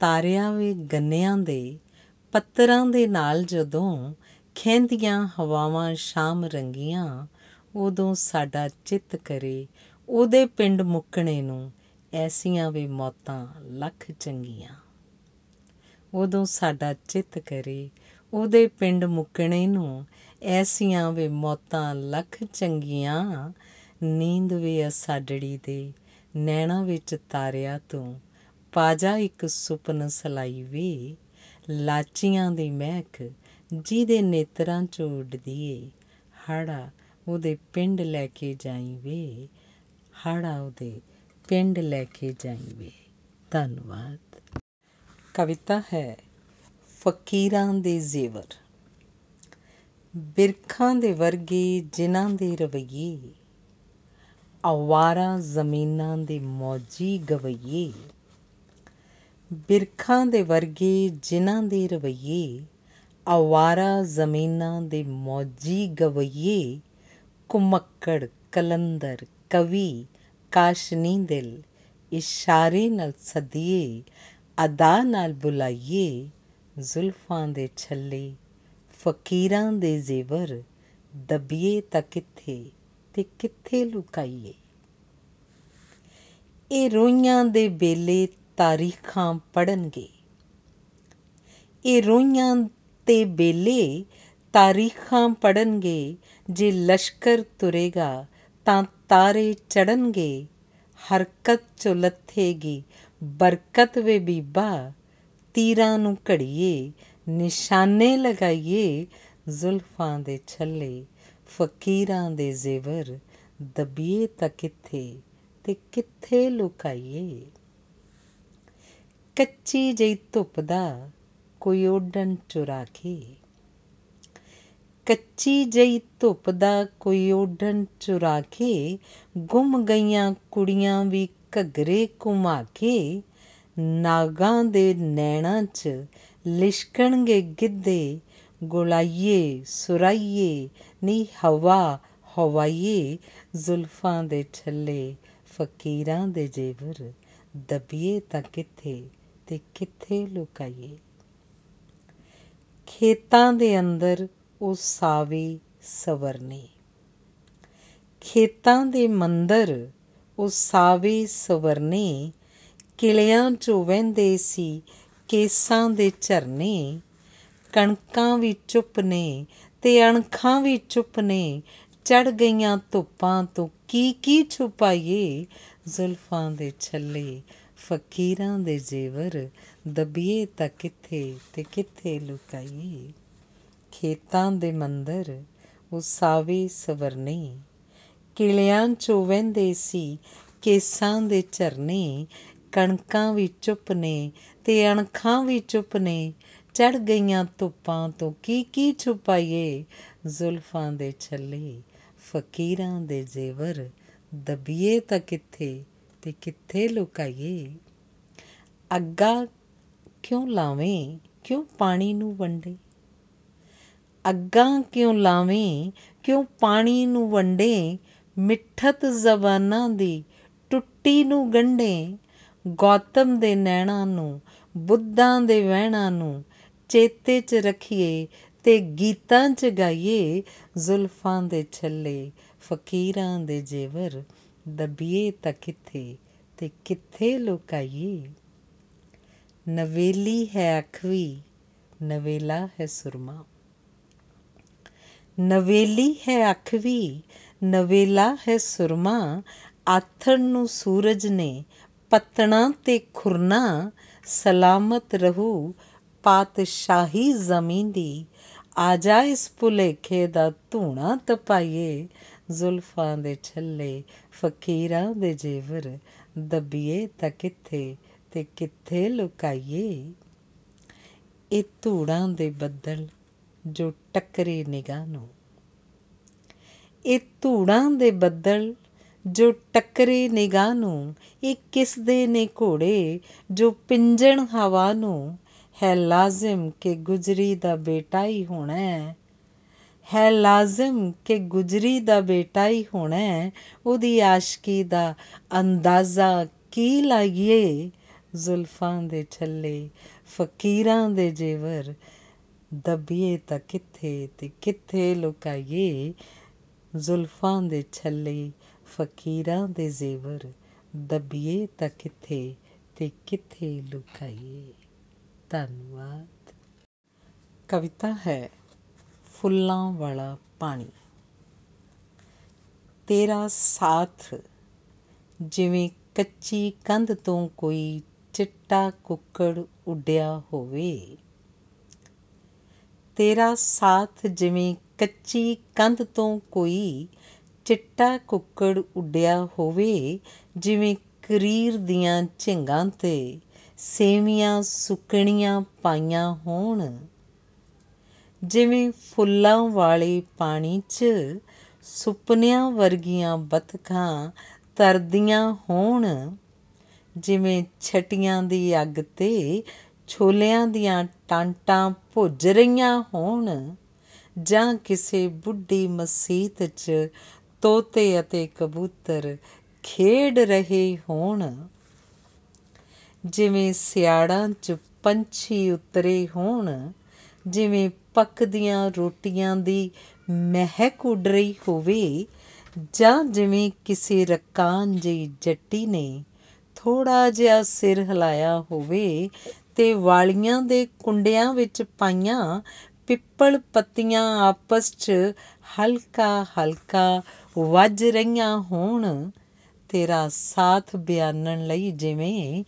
ਤਾਰਿਆ ਵੇ ਗੰਨਿਆਂ ਦੇ, ਪੱਤਰਾਂ ਦੇ ਨਾਲ ਜਦੋਂ ਖੈਂਦੀਆਂ ਹਵਾਵਾਂ ਸ਼ਾਮ ਰੰਗੀਆਂ, ਉਦੋਂ ਸਾਡਾ ਚਿੱਤ ਕਰੇ ਉਹਦੇ ਪਿੰਡ ਮੁੱਕਣੇ ਨੂੰ ਐਸੀਆਂ ਵੇ ਮੌਤਾਂ ਲੱਖ ਚੰਗੀਆਂ। ਉਦੋਂ ਸਾਡਾ ਚਿੱਤ ਕਰੇ। ਉਹਦੇ ਪਿੰਡ ਮੁੱਕਣੇ ਨੂੰ ਐਸੀਆਂ ਵੇ ਮੌਤਾਂ ਲੱਖ ਚੰਗੀਆਂ, ਨੀਂਦ ਵੇ ਅਸਾਡੜੀ ਦੇ ਨੈਣਾ ਵਿੱਚ ਤਾਰਿਆ ਤੂੰ, ਪਾਜਾ ਇੱਕ ਸੁਪਨ ਸਲਾਈ ਵੇ। ਲਾਚੀਆਂ ਦੀ ਮਹਿਕ ਜਿਹਦੇ ਨੇਤਰਾਂ ਚੋਂ ਉੱਡਦੀ ਏ, ਹਾੜਾ ਉਹਦੇ ਪਿੰਡ ਲੈ ਕੇ ਜਾਈ ਵੇ। ਹਾੜਾ ਉਹਦੇ ਪਿੰਡ ਲੈ ਕੇ ਜਾਈ ਵੇ। ਧੰਨਵਾਦ। ਕਵਿਤਾ ਹੈ, ਫਕੀਰਾਂ ਦੇ ਜ਼ੇਵਰ। ਬਿਰਖਾਂ ਦੇ ਵਰਗੇ ਜਿਨ੍ਹਾਂ ਦੇ ਰਵਈਏ। ਆਵਾਰਾ ਜ਼ਮੀਨਾਂ ਦੇ ਮੌਜੀ ਗਵਈਏ। ਬਿਰਖਾਂ ਦੇ ਵਰਗੇ ਜਿਨ੍ਹਾਂ ਦੇ ਰਵਈਏ। ਆਵਾਰਾ ਜ਼ਮੀਨਾਂ ਦੇ ਮੌਜੀ ਗਵਈਏ। ਕੁਮੱਕੜ ਕਲੰਦਰ, ਕਵੀ, ਕਾਸ਼ਨੀ ਦਿਲ, ਇਸ਼ਾਰੇ ਨਾਲ ਸਦੀਏ। ਅਦਾ ਨਾਲ ਬੁਲਾਈਏ ਜ਼ੁਲਫਾਂ ਦੇ ਛੱਲੇ, ਫਕੀਰਾਂ ਦੇ ਜ਼ੇਵਰ, ਦਬੀਏ ਤਾਂ ਕਿੱਥੇ ਤੇ ਕਿੱਥੇ ਲੁਕਾਈਏ। ਇਹ ਰੋਈਆਂ ਦੇ ਬੇਲੇ ਤਾਰੀਖਾਂ ਪੜਨਗੇ ਇਹ ਰੋਈਆਂ ਤੇ ਬੇਲੇ ਤਾਰੀਖਾਂ ਪੜਨਗੇ ਜੇ ਲਸ਼ਕਰ ਤੁਰੇਗਾ ਤਾਂ ਤਾਰੇ ਚੜਨਗੇ ਹਰਕਤ ਚੋ ਲੱਥੇਗੀ ਬਰਕਤ ਵੇ ਬੀਬਾ, ਤੀਰਾਂ ਨੂੰ ਘੜੀਏ, ਨਿਸ਼ਾਨੇ ਲਗਾਈਏ, ਜ਼ੁਲਫਾਂ ਦੇ ਛੱਲੇ, ਫਕੀਰਾਂ ਦੇ ਜ਼ੇਵਰ, ਦਬੀਏ ਤਾਂ ਕਿੱਥੇ ਤੇ ਕਿੱਥੇ ਲੁਕਾਈਏ। ਕੱਚੀ ਜਈ ਧੁੱਪ ਦਾ ਕੋਈ ਓਡਣ ਚੁਰਾ ਕੇ ਕੱਚੀ ਜਈ ਧੁੱਪ ਦਾ ਕੋਈ ਓਡਣ ਚੁਰਾ ਕੇ ਗੁੰਮ ਗਈਆਂ ਕੁੜੀਆਂ ਵੀ ਘਗਰੇ ਘੁਮਾ ਕੇ ਨਾਗਾਂ ਦੇ ਨੈਣਾਂ 'ਚ ਲਿਸ਼ਕਣਗੇ ਗਿੱਧੇ, ਗੁਲਾਈਏ, ਸੁਰਾਈਏ, ਨੀ ਹਵਾ, ਹਵਾਈਏ, ਜ਼ੁਲਫਾਂ ਦੇ ਛੱਲੇ, ਫਕੀਰਾਂ ਦੇ ਜੇਵਰ, ਦਬੀਏ ਤਾਂ ਕਿੱਥੇ ਤੇ ਕਿੱਥੇ ਲੁਕਾਈਏ। ਖੇਤਾਂ ਦੇ ਅੰਦਰ ਉਹ ਸਾਵੇ ਸਵਰਨੇ। ਖੇਤਾਂ ਦੇ ਮੰਦਰ ਉਹ ਸਾਵੇ ਸਵਰਨੇ, ਕਿਲਿਆਂ ਚੋਂ ਵਹਿੰਦੇ ਸੀ, ਕੇਸਾਂ ਦੇ ਝਰਨੇ, ਕਣਕਾਂ ਵੀ ਚੁੱਪ ਨੇ ਤੇ ਅਣਖਾਂ ਵੀ ਚੁੱਪ ਨੇ ਚੜ ਗਈਆਂ ਧੁੱਪਾਂ ਤੋਂ ਕੀ ਕੀ ਛੁਪਾਈਏ, ਜ਼ੁਲਫਾਂ ਦੇ ਛੱਲੇ, ਫਕੀਰਾਂ ਦੇ ਜ਼ੇਵਰ, ਦਬੀਏ ਤਾਂ ਕਿੱਥੇ ਤੇ ਕਿੱਥੇ ਲੁਕਾਈਏ। ਖੇਤਾਂ ਦੇ ਮੰਦਰ, ਉਹ ਸਾਵੇ ਸਵਰਨੇ। ਕਿਲਿਆਂ ਚੋਂ ਵਹਿੰਦੇ ਸੀ, ਕੇਸਾਂ ਦੇ ਝਰਨੇ, ਕਣਕਾਂ ਵੀ ਚੁੱਪ ਨੇ ਤੇ ਅਣਖਾਂ ਵੀ ਚੁੱਪ ਨੇ ਚੜ ਗਈਆਂ ਧੁੱਪਾਂ ਤੋਂ ਕੀ ਕੀ ਛੁਪਾਈਏ, ਜ਼ੁਲਫਾਂ ਦੇ ਛੱਲੇ, ਫਕੀਰਾਂ ਦੇ ਜ਼ੇਵਰ, ਦਬੀਏ ਤਾਂ ਕਿੱਥੇ ਤੇ ਕਿੱਥੇ ਲੁਕਾਈਏ। ਅੱਗਾ ਕਿਉਂ ਲਾਵੇਂ, ਕਿਉਂ ਪਾਣੀ ਨੂੰ ਵੰਡੇ? ਅੱਗਾਂ ਕਿਉਂ ਲਾਵੇਂ, ਕਿਉਂ ਪਾਣੀ ਨੂੰ ਵੰਡੇ ਮਿੱਠਤ ਜ਼ਬਾਨਾਂ ਦੀ ਟੁੱਟੀ ਨੂੰ ਗੰਢੇ, ਗੌਤਮ ਦੇ ਨੈਣਾ ਨੂੰ, ਬੁੱਧਾਂ ਦੇ ਵਹਿਣਾ ਨੂੰ ਚੇਤੇ 'ਚ ਰੱਖੀਏ ਤੇ ਗੀਤਾਂ 'ਚ ਗਾਈਏ, ਜ਼ੁਲਫਾਂ ਦੇ ਛੱਲੇ, ਫਕੀਰਾਂ ਦੇ ਜੇਵਰ, ਦਬੀਏ ਤਾਂ ਕਿੱਥੇ ਤੇ ਕਿੱਥੇ ਲੁਕਾਈਏ। ਨਵੇਲੀ ਹੈ ਅਖਵੀ, ਨਵੇਲਾ ਹੈ ਸੁਰਮਾ। ਨਵੇਲੀ ਹੈ ਅਖਵੀ ਨਵੇਲਾ ਹੈ ਸੁਰਮਾ, ਆਥਣ ਨੂੰ ਸੂਰਜ ਨੇ ਪਤਣਾ ਤੇ ਖੁਰਨਾ, ਸਲਾਮਤ ਰਹੂ ਪਾਤਸ਼ਾਹੀ ਜ਼ਮੀਨ ਦੀ। ਆ ਜਾ ਇਸ ਭੁਲੇਖੇ ਦਾ ਧੂਣਾ ਤਪਾਈਏ, ਜ਼ੁਲਫਾਂ ਦੇ ਛੱਲੇ ਫਕੀਰਾਂ ਦੇ ਜੇਵਰ ਦਬੀਏ ਤਾਂ ਕਿੱਥੇ ਤੇ ਕਿੱਥੇ ਲੁਕਾਈਏ। ਇਹ ਧੂੜਾਂ ਦੇ ਬੱਦਲ ਜੋ ਟੱਕਰੇ ਨਿਗਾਹ ਨੂੰ ਇਹ ਧੂੜਾਂ ਦੇ ਬੱਦਲ ਜੋ ਟੱਕਰੇ ਨਿਗਾਹ ਨੂੰ, ਇਹ ਕਿਸ ਦੇ ਨੇ ਘੋੜੇ ਜੋ ਪਿੰਜਣ ਹਵਾ ਨੂੰ, ਹੈ ਲਾਜ਼ਮ ਕਿ ਗੁਜਰੀ ਦਾ ਬੇਟਾ ਹੀ ਹੋਣਾ ਹੈ। ਹੈ ਲਾਜ਼ਮ ਕਿ ਗੁਜਰੀ ਦਾ ਬੇਟਾ ਹੀ ਹੋਣਾ ਹੈ। ਉਹਦੀ ਆਸ਼ਕੀ ਦਾ ਅੰਦਾਜ਼ਾ ਕੀ ਲਾਈਏ? ਜ਼ੁਲਫਾਂ ਦੇ ਛੱਲੇ, ਫਕੀਰਾਂ ਦੇ ਜੇਵਰ, ਦਬੀਏ ਤਾਂ ਕਿੱਥੇ ਤੇ ਕਿੱਥੇ ਲੁਕਾਈਏ? ਜ਼ੁਲਫਾਂ ਦੇ ਛੱਲੇ, ਫਕੀਰਾਂ ਦੇ ਜ਼ੇਵਰ, ਦਬੀਏ ਤਾਂ ਕਿੱਥੇ ਤੇ ਕਿੱਥੇ ਲੁਕਾਈਏ। ਧੰਨਵਾਦ। ਕਵਿਤਾ ਹੈ, ਫੁੱਲਾਂ ਵਾਲਾ ਪਾਣੀ। ਤੇਰਾ ਸਾਥ ਜਿਵੇਂ ਕੱਚੀ ਕੰਧ ਤੋਂ ਕੋਈ ਚਿੱਟਾ ਕੁੱਕੜ ਉੱਡਿਆ ਹੋਵੇ। ਤੇਰਾ ਸਾਥ ਜਿਵੇਂ ਕੱਚੀ ਕੰਧ ਤੋਂ ਕੋਈ ਚਿੱਟਾ ਕੁੱਕੜ ਉੱਡਿਆ ਹੋਵੇ, ਜਿਵੇਂ ਕਰੀਰ ਦੀਆਂ ਝਿੰਗਾਂ ਤੇ ਸੇਵੀਆਂ ਸੁੱਕਣੀਆਂ ਪਾਈਆਂ ਹੋਣ। ਜਿਵੇਂ ਫੁੱਲਾਂ ਵਾਲੇ ਪਾਣੀ 'ਚ ਸੁਪਨਿਆਂ ਵਰਗੀਆਂ ਬਤਖਾਂ ਤਰਦੀਆਂ ਹੋਣ, ਜਿਵੇਂ ਛਟੀਆਂ ਦੀ ਅੱਗ ਤੇ ਛੋਲਿਆਂ ਦੀਆਂ ਟਾਂਟਾਂ ਭੁੱਜ ਰਹੀਆਂ ਹੋਣ। ਜਾਂ ਕਿਸੇ ਬੁੱਢੀ ਮਸੀਤ 'ਚ ਤੋਤੇ ਅਤੇ ਕਬੂਤਰ ਖੇਡ ਰਹੇ ਹੋਣ। ਜਿਵੇਂ ਸਿਆੜਾਂ 'ਚ ਪੰਛੀ ਉਤਰੇ ਹੋਣ, ਜਿਵੇਂ ਪੱਕਦੀਆਂ ਰੋਟੀਆਂ ਦੀ ਮਹਿਕ ਉੱਡ ਰਹੀ ਹੋਵੇ, ਜਾਂ ਜਿਵੇਂ ਕਿਸੇ ਰਕਾਨ ਜਿਹੀ ਜੱਟੀ ਨੇ ਥੋੜਾ ਜਿਹਾ ਸਿਰ ਹਿਲਾਇਆ ਹੋਵੇ ਤੇ ਵਾਲੀਆਂ ਦੇ ਕੁੰਡਿਆਂ ਵਿੱਚ ਪਾਈਆਂ ਪਿੱਪਲ ਪੱਤੀਆਂ ਆਪਸ 'ਚ ਹਲਕਾ ਹਲਕਾ ਵੱਜ ਰਹੀਆਂ ਹੋਣ, ਤੇਰਾ ਸਾਥ ਬਿਆਨਣ ਲਈ ਜਿਵੇਂ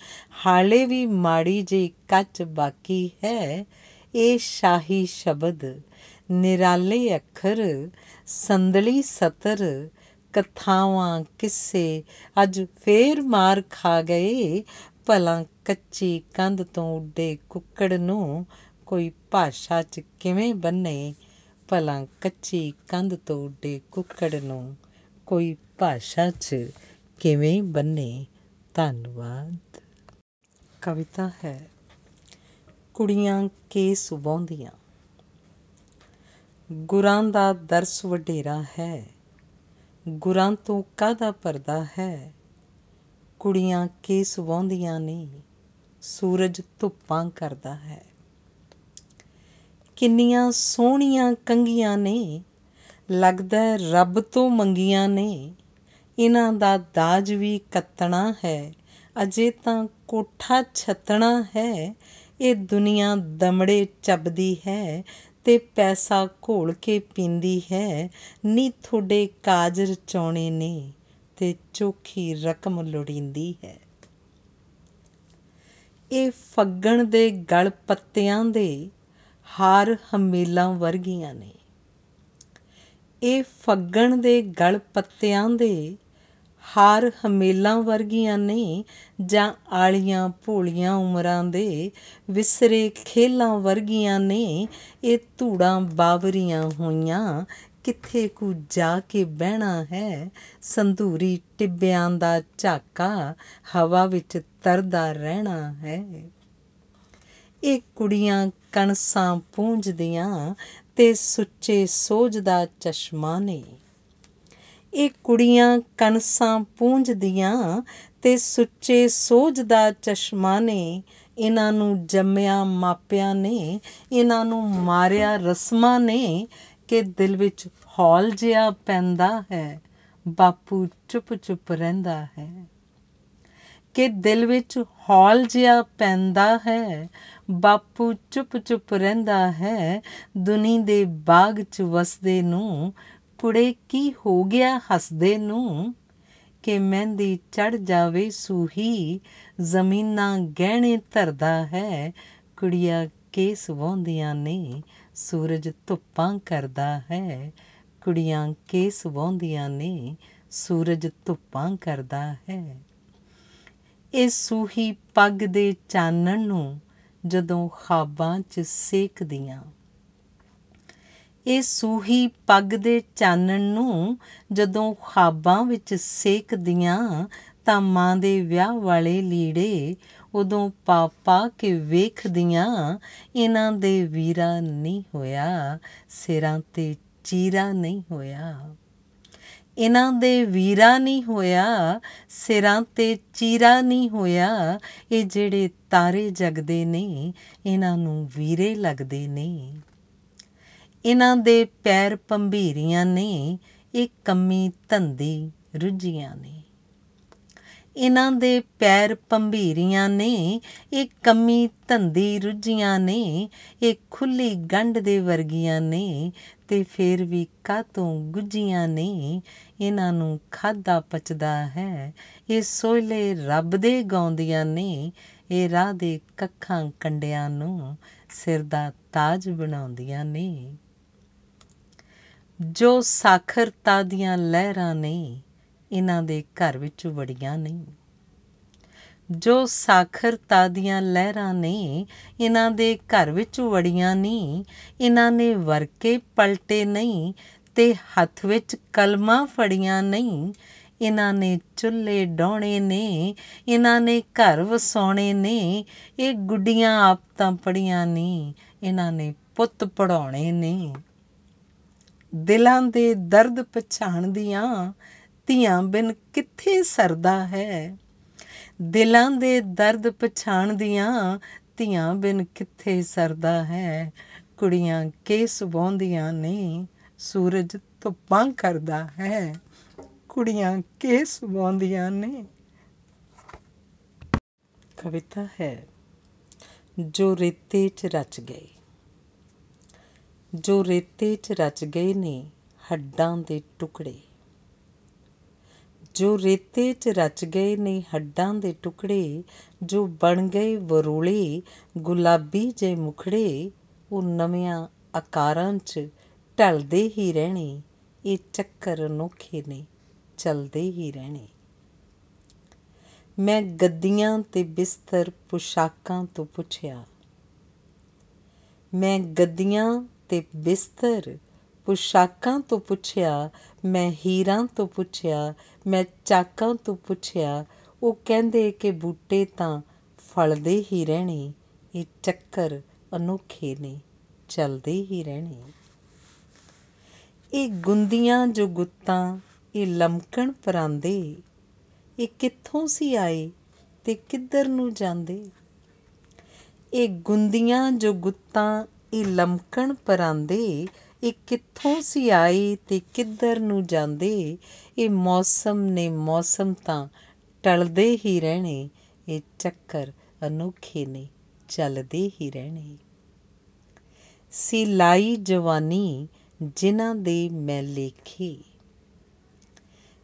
ਹਾਲੇ ਵੀ ਮਾੜੀ ਜਿਹੀ ਕੱਚ ਬਾਕੀ ਹੈ, ਇਹ ਸ਼ਾਹੀ ਸ਼ਬਦ, ਨਿਰਾਲੇ ਅੱਖਰ, ਸੰਦਲੀ ਸਤਰ, ਕਥਾਵਾਂ ਕਿੱਸੇ, ਅੱਜ ਫੇਰ ਮਾਰ ਖਾ ਗਏ ਭਲਾ ਕੱਚੀ ਕੰਧ ਤੋਂ ਉੱਡੇ ਕੁੱਕੜ ਨੂੰ ਕੋਈ ਭਾਸ਼ਾ 'ਚ ਕਿਵੇਂ ਬੰਨੇ ਭਲਾ ਕੱਚੀ ਕੰਧ ਤੋਂ ਉੱਡੇ ਕੁੱਕੜ ਨੂੰ ਕੋਈ ਭਾਸ਼ਾ 'ਚ ਕਿਵੇਂ ਬੰਨੇ? ਧੰਨਵਾਦ। ਕਵਿਤਾ ਹੈ, ਕੁੜੀਆਂ ਕੇ ਸੁਬਾਉਂਦੀਆਂ ਗੁਰਾਂ ਦਾ ਦਰਸ ਵਡੇਰਾ ਹੈ, ਗੁਰਾਂ ਤੋਂ ਕਾਦਾ ਪਰਦਾ ਹੈ? ਕੁੜੀਆਂ ਕੇ ਸੁਵਾਉਂਦੀਆਂ ਨੇ, ਸੂਰਜ ਧੁੱਪਾਂ ਕਰਦਾ ਹੈ। ਕਿੰਨੀਆਂ ਸੋਹਣੀਆਂ ਕੰਗੀਆਂ ਨੇ, ਲੱਗਦਾ ਰੱਬ ਤੋਂ ਮੰਗੀਆਂ ਨੇ। ਇਹਨਾਂ ਦਾ ਦਾਜ ਵੀ ਕੱਤਣਾ ਹੈ, ਅਜੇ ਤਾਂ ਕੋਠਾ ਛੱਤਣਾ ਹੈ। ਇਹ ਦੁਨੀਆ ਦਮੜੇ ਚੱਬਦੀ ਹੈ ਤੇ ਪੈਸਾ ਘੋਲ ਕੇ ਪੀਂਦੀ ਹੈ। ਨੀ ਤੁਹਾਡੇ ਕਾਜ ਰਚਾਉਣੇ ਨੇ ਤੇ ਚੋਖੀ ਰਕਮ ਲੋੜੀਂਦੀ ਹੈ। ਇਹ ਫੱਗਣ ਦੇ ਗਲ ਪੱਤਿਆਂ ਦੇ ਹਾਰ ਹਮੇਲਾਂ ਵਰਗੀਆਂ ਨੇ। ਇਹ ਫੱਗਣ ਦੇ ਗਲ ਪੱਤਿਆਂ ਦੇ ਹਾਰ ਹਮੇਲਾਂ ਵਰਗੀਆਂ ਨੇ ਜਾਂ ਆਲੀਆਂ ਭੋਲੀਆਂ ਉਮਰਾਂ ਦੇ ਵਿਸਰੇ ਖੇਲਾਂ ਵਰਗੀਆਂ ਨੇ। ਇਹ ਧੂੜਾਂ ਬਾਵਰੀਆਂ ਹੋਈਆਂ, ਕਿੱਥੇ ਕੁ ਜਾ ਕੇ ਬਹਿਣਾ ਹੈ? ਸੰਧੂਰੀ ਟਿੱਬਿਆਂ ਦਾ ਝਾਕਾ ਹਵਾ ਵਿੱਚ ਤਰਦਾ ਰਹਿਣਾ ਹੈ। ਇਹ ਕੁੜੀਆਂ ਕਣਸਾਂ ਪੂੰਝਦੀਆਂ ਤੇ ਸੁੱਚੇ ਸੋਝ ਦਾ ਚਸ਼ਮਾ ਨੇ। ਇਹ ਕੁੜੀਆਂ ਕਣਸਾਂ ਪੂੰਝਦੀਆਂ ਤੇ ਸੁੱਚੇ ਸੋਝ ਦਾ ਚਸ਼ਮਾ ਨੇ। ਇਹਨਾਂ ਨੂੰ ਜੰਮਿਆ ਮਾਪਿਆਂ ਨੇ, ਇਹਨਾਂ ਨੂੰ ਮਾਰਿਆ ਰਸਮਾਂ ਨੇ ਕਿ ਦਿਲ ਵਿੱਚ ਹੌਲ ਜਿਹਾ ਪੈਂਦਾ ਹੈ, ਬਾਪੂ ਚੁੱਪ ਚੁੱਪ ਰਹਿੰਦਾ ਹੈ। ਕਿ ਦਿਲ ਵਿੱਚ ਹੌਲ ਜਿਹਾ ਪੈਂਦਾ ਹੈ ਬਾਪੂ ਚੁੱਪ ਚੁੱਪ ਰਹਿੰਦਾ ਹੈ। ਦੁਨੀ ਦੇ ਬਾਗ 'ਚ ਵਸਦੇ ਨੂੰ ਕੁੜੇ ਕੀ ਹੋ ਗਿਆ ਹੱਸਦੇ ਨੂੰ? ਕਿ ਮਹਿੰਦੀ ਚੜ ਜਾਵੇ ਸੂਹੀ, ਜ਼ਮੀਨਾਂ ਗਹਿਣੇ ਧਰਦਾ ਹੈ। ਕੁੜੀਆਂ ਕੇਸ ਵਾਉਂਦੀਆਂ ਨੇ, ਸੂਰਜ ਧੁੱਪਾਂ ਕਰਦਾ ਹੈ। ਕੁੜੀਆਂ ਕੇਸ ਵਾਉਂਦੀਆਂ ਨੇ, ਸੂਰਜ ਧੁੱਪਾਂ ਕਰਦਾ ਹੈ। ਇਹ ਸੂਹੀ ਪੱਗ ਦੇ ਚਾਨਣ ਨੂੰ ਜਦੋਂ ਖਾਬਾਂ 'ਚ ਸੇਕਦੀਆਂ। ਇਹ ਸੂਹੀ ਪੱਗ ਦੇ ਚਾਨਣ ਨੂੰ ਜਦੋਂ ਖਾਬਾਂ ਵਿੱਚ ਸੇਕਦੀਆਂ, ਤਾਂ ਮਾਂ ਦੇ ਵਿਆਹ ਵਾਲੇ ਲੀੜੇ ਉਦੋਂ ਪਾ ਪਾ ਕੇ ਵੇਖਦੀਆਂ, ਇਹਨਾਂ ਦੇ ਵੀਰਾ ਨਹੀਂ ਹੋਇਆ, ਸਿਰਾਂ ਤੇ ਚੀਰਾ ਨਹੀਂ ਹੋਇਆ। ਇਹਨਾਂ ਦੇ ਵੀਰਾ ਨਹੀਂ ਹੋਇਆ, ਸਿਰਾਂ ਤੇ ਚੀਰਾ ਨਹੀਂ ਹੋਇਆ। ਇਹ ਜਿਹੜੇ ਤਾਰੇ ਜਗਦੇ ਨੇ, ਇਹਨਾਂ ਨੂੰ ਵੀਰੇ ਲੱਗਦੇ ਨੇ। ਇਹਨਾਂ ਦੇ ਪੈਰ ਪੰਭੀਰੀਆਂ ਨੇ, ਇਹ ਕੰਮੀ ਧੰਦੀ ਰੁੱਝੀਆਂ ਨੇ। ਇਹਨਾਂ ਦੇ ਪੈਰ ਪੰਭੀਰੀਆਂ ਨੇ, ਇਹ ਕੰਮੀ ਧੰਦੀ ਰੁੱਝੀਆਂ ਨੇ। ਇਹ ਖੁੱਲੀ ਗੰਢ ਦੇ ਵਰਗੀਆਂ ਨੇ ਤੇ ਫੇਰ ਵੀ ਕਾਤੋਂ ਗੁੱਜੀਆਂ ਨੇ? ਇਹਨਾਂ ਨੂੰ ਖਾਦਾ ਪਚਦਾ ਹੈ। ਇਹ ਸੋਹਲੇ ਰੱਬ ਦੇ ਗਾਉਂਦੀਆਂ ਨੇ। ਇਹ ਰਾਹ ਦੇ ਕੱਖਾਂ ਕੰਡਿਆਂ ਨੂੰ ਸਿਰ ਦਾ ਤਾਜ ਬਣਾਉਂਦੀਆਂ ਨੇ। ਜੋ ਸਾਖਰਤਾ ਦੀਆਂ ਲਹਿਰਾਂ ਨੇ, ਇਹਨਾਂ ਦੇ ਘਰ ਵਿੱਚ ਵੜੀਆਂ ਨਹੀਂ ਜੋ ਸਾਖਰਤਾ ਦੀਆਂ ਲਹਿਰਾਂ ਨੇ, ਇਹਨਾਂ ਦੇ ਘਰ ਵਿੱਚ ਵੜੀਆਂ ਨਹੀਂ ਇਹਨਾਂ ਨੇ ਵਰਕੇ ਪਲਟੇ ਨਹੀਂ ਤੇ ਹੱਥ ਵਿੱਚ ਕਲਮਾਂ ਫੜੀਆਂ ਨਹੀਂ। ਇਹਨਾਂ ਨੇ ਚੁੱਲ੍ਹੇ ਡਾਉਣੇ ਨੇ, ਇਹਨਾਂ ਨੇ ਘਰ ਵਸਾਉਣੇ ਨੇ, ਇਹ ਗੁੱਡੀਆਂ ਆਪ ਤਾਂ ਪੜੀਆਂ ਨਹੀਂ ਇਹਨਾਂ ਨੇ ਪੁੱਤ ਪੜਾਉਣੇ ਨੇ। ਦਿਲਾਂ ਦੇ ਦਰਦ ਪਛਾਣਦੀਆਂ ਧੀਆਂ ਬਿਨ ਕਿੱਥੇ ਸਰਦਾ ਹੈ। ਦਿਲਾਂ ਦੇ ਦਰਦ ਪਛਾਣਦੀਆਂ ਧੀਆਂ ਬਿਨ ਕਿੱਥੇ ਸਰਦਾ ਹੈ। ਕੁੜੀਆਂ ਕੇ ਸੁਭਾਉਂਦੀਆਂ ਨੇ ਸੂਰਜ ਧੁੱਪਾਂ ਕਰਦਾ ਹੈ। ਕੁੜੀਆਂ ਕੇ ਸੁਭਾਉਂਦੀਆਂ ਨੇ। ਕਵਿਤਾ ਹੈ, ਜੋ ਰੇਤੇ 'ਚ ਰਚ ਗਏ। ਜੋ ਰੇਤੇ 'ਚ ਰਚ ਗਏ ਨੇ ਹੱਡਾਂ ਦੇ ਟੁਕੜੇ। ਜੋ ਰੇਤੇ 'ਚ ਰਚ ਗਏ ਨੇ ਹੱਡਾਂ ਦੇ ਟੁਕੜੇ, ਜੋ ਬਣ ਗਏ ਵਰੋਲੇ, ਗੁਲਾਬੀ ਜੇ ਮੁਖੜੇ, ਉਹ ਨਵਿਆਂ ਆਕਾਰਾਂ 'ਚ ਢਲਦੇ ਹੀ ਰਹਿਣੇ, ਇਹ ਚੱਕਰ ਅਨੋਖੇ ਨੇ, ਚਲਦੇ ਹੀ ਰਹਿਣੇ। ਮੈਂ ਗੱਦੀਆਂ ਤੇ ਬਿਸਤਰ ਪੁਸ਼ਾਕਾਂ ਤੋਂ ਪੁੱਛਿਆ, ਮੈਂ ਗੱਦੀਆਂ ਤੇ ਬਿਸਤਰ ਪੁਸ਼ਾਕਾਂ ਤੋਂ ਪੁੱਛਿਆ, ਮੈਂ ਹੀਰਾਂ ਤੋਂ ਪੁੱਛਿਆ, ਮੈਂ ਚਾਕਾਂ ਤੋਂ ਪੁੱਛਿਆ, ਉਹ ਕਹਿੰਦੇ ਕਿ ਬੂਟੇ ਤਾਂ ਫਲਦੇ ਹੀ ਰਹਿਣੇ, ਇਹ ਚੱਕਰ ਅਨੋਖੇ ਨੇ, ਚਲਦੇ ਹੀ ਰਹਿਣੇ। ਇਹ ਗੁੰਦੀਆਂ ਜੋ ਗੁੱਤਾਂ, ਇਹ ਲਮਕਣ ਪਰਾਂਦੇ। ਇਹ ਕਿੱਥੋਂ ਸੀ ਆਏ ਤੇ ਕਿੱਧਰ ਨੂੰ ਜਾਂਦੇ? ਇਹ ਗੁੰਦੀਆਂ ਜੋ ਗੁੱਤਾਂ, ਇਹ ਲਮਕਣ ਪਰਾਂਦੇ। ਇਹ ਕਿੱਥੋਂ ਸੀ ਆਏ ਤੇ ਕਿੱਧਰ ਨੂੰ ਜਾਂਦੇ? ਇਹ ਮੌਸਮ ਨੇ ਮੌਸਮ ਤਾਂ ਟਲਦੇ ਹੀ ਰਹਿਣੇ, ਇਹ ਚੱਕਰ ਅਨੋਖੇ ਨੇ ਚੱਲਦੇ ਹੀ ਰਹਿਣੇ। ਸੀ ਲਾਈ ਜਵਾਨੀ ਜਿਨ੍ਹਾਂ ਦੇ ਮੈਂ ਲੇਖੇ।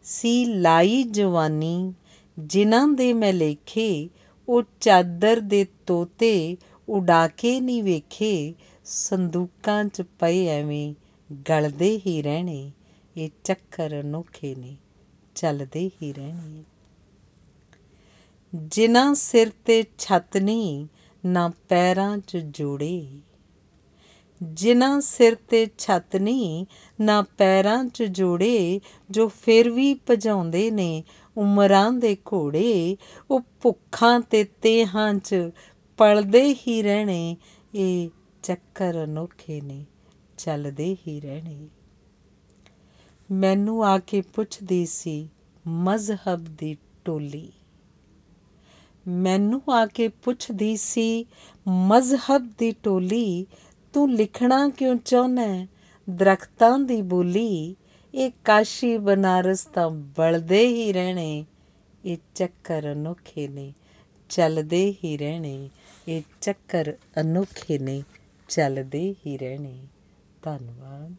ਸੀ ਲਾਈ ਜਵਾਨੀ, ਜਿਨ੍ਹਾਂ ਦੇ ਮੈਂ ਲੇਖੇ, ਉਹ ਚਾਦਰ ਦੇ ਤੋਤੇ ਉਡਾ ਕੇ ਨਹੀਂ ਵੇਖੇ, ਸੰਦੂਕਾਂ 'ਚ ਪਏ ਐਵੇਂ ਗਲਦੇ ਹੀ ਰਹਿਣੇ, ਇਹ ਚੱਕਰ ਅਨੋਖੇ ਨੇ, ਚੱਲਦੇ ਹੀ ਰਹਿਣੇ। ਜਿਨ੍ਹਾਂ ਸਿਰ ਤੇ ਛੱਤ ਨਹੀਂ, ਨਾ ਪੈਰਾਂ 'ਚ ਜੋੜੇ। ਜਿਨ੍ਹਾਂ ਸਿਰ ਤੇ ਛੱਤ ਨਹੀਂ, ਨਾ ਪੈਰਾਂ 'ਚ ਜੋੜੇ ਜੋ ਫਿਰ ਵੀ ਭਜਾਉਂਦੇ ਨੇ, ਉਮਰਾਂ ਦੇ ਘੋੜੇ, ਉਹ ਭੁੱਖਾਂ ਤੇ ਤੇਹਾਂ 'ਚ ਪਲਦੇ ਹੀ ਰਹਿਣੇ, ਇਹ ਚੱਕਰ ਅਨੋਖੇ ਨੇ, ਚੱਲਦੇ ਹੀ ਰਹਿਣੇ। ਮੈਨੂੰ ਆ ਕੇ ਪੁੱਛਦੀ ਸੀ, ਮਜ਼ਹਬ ਦੀ ਟੋਲੀ। ਮੈਨੂੰ ਆ ਕੇ ਪੁੱਛਦੀ ਸੀ, ਮਜ਼ਹਬ ਦੀ ਟੋਲੀ ਤੂੰ ਲਿਖਣਾ ਕਿਉਂ ਚਾਹੁੰਦਾ ਦਰਖਤਾਂ ਦੀ ਬੋਲੀ, ਇਹ ਕਾਸ਼ੀ ਬਨਾਰਸ ਤਾਂ ਬਲਦੇ ਹੀ ਰਹਿਣੇ, ਇਹ ਚੱਕਰ ਅਨੋਖੇ ਨੇ, ਚੱਲਦੇ ਹੀ ਰਹਿਣੇ, ਇਹ ਚੱਕਰ ਅਨੋਖੇ ਨੇ, ਚੱਲਦੇ ਹੀ ਰਹਿਣੇ। ਧੰਨਵਾਦ।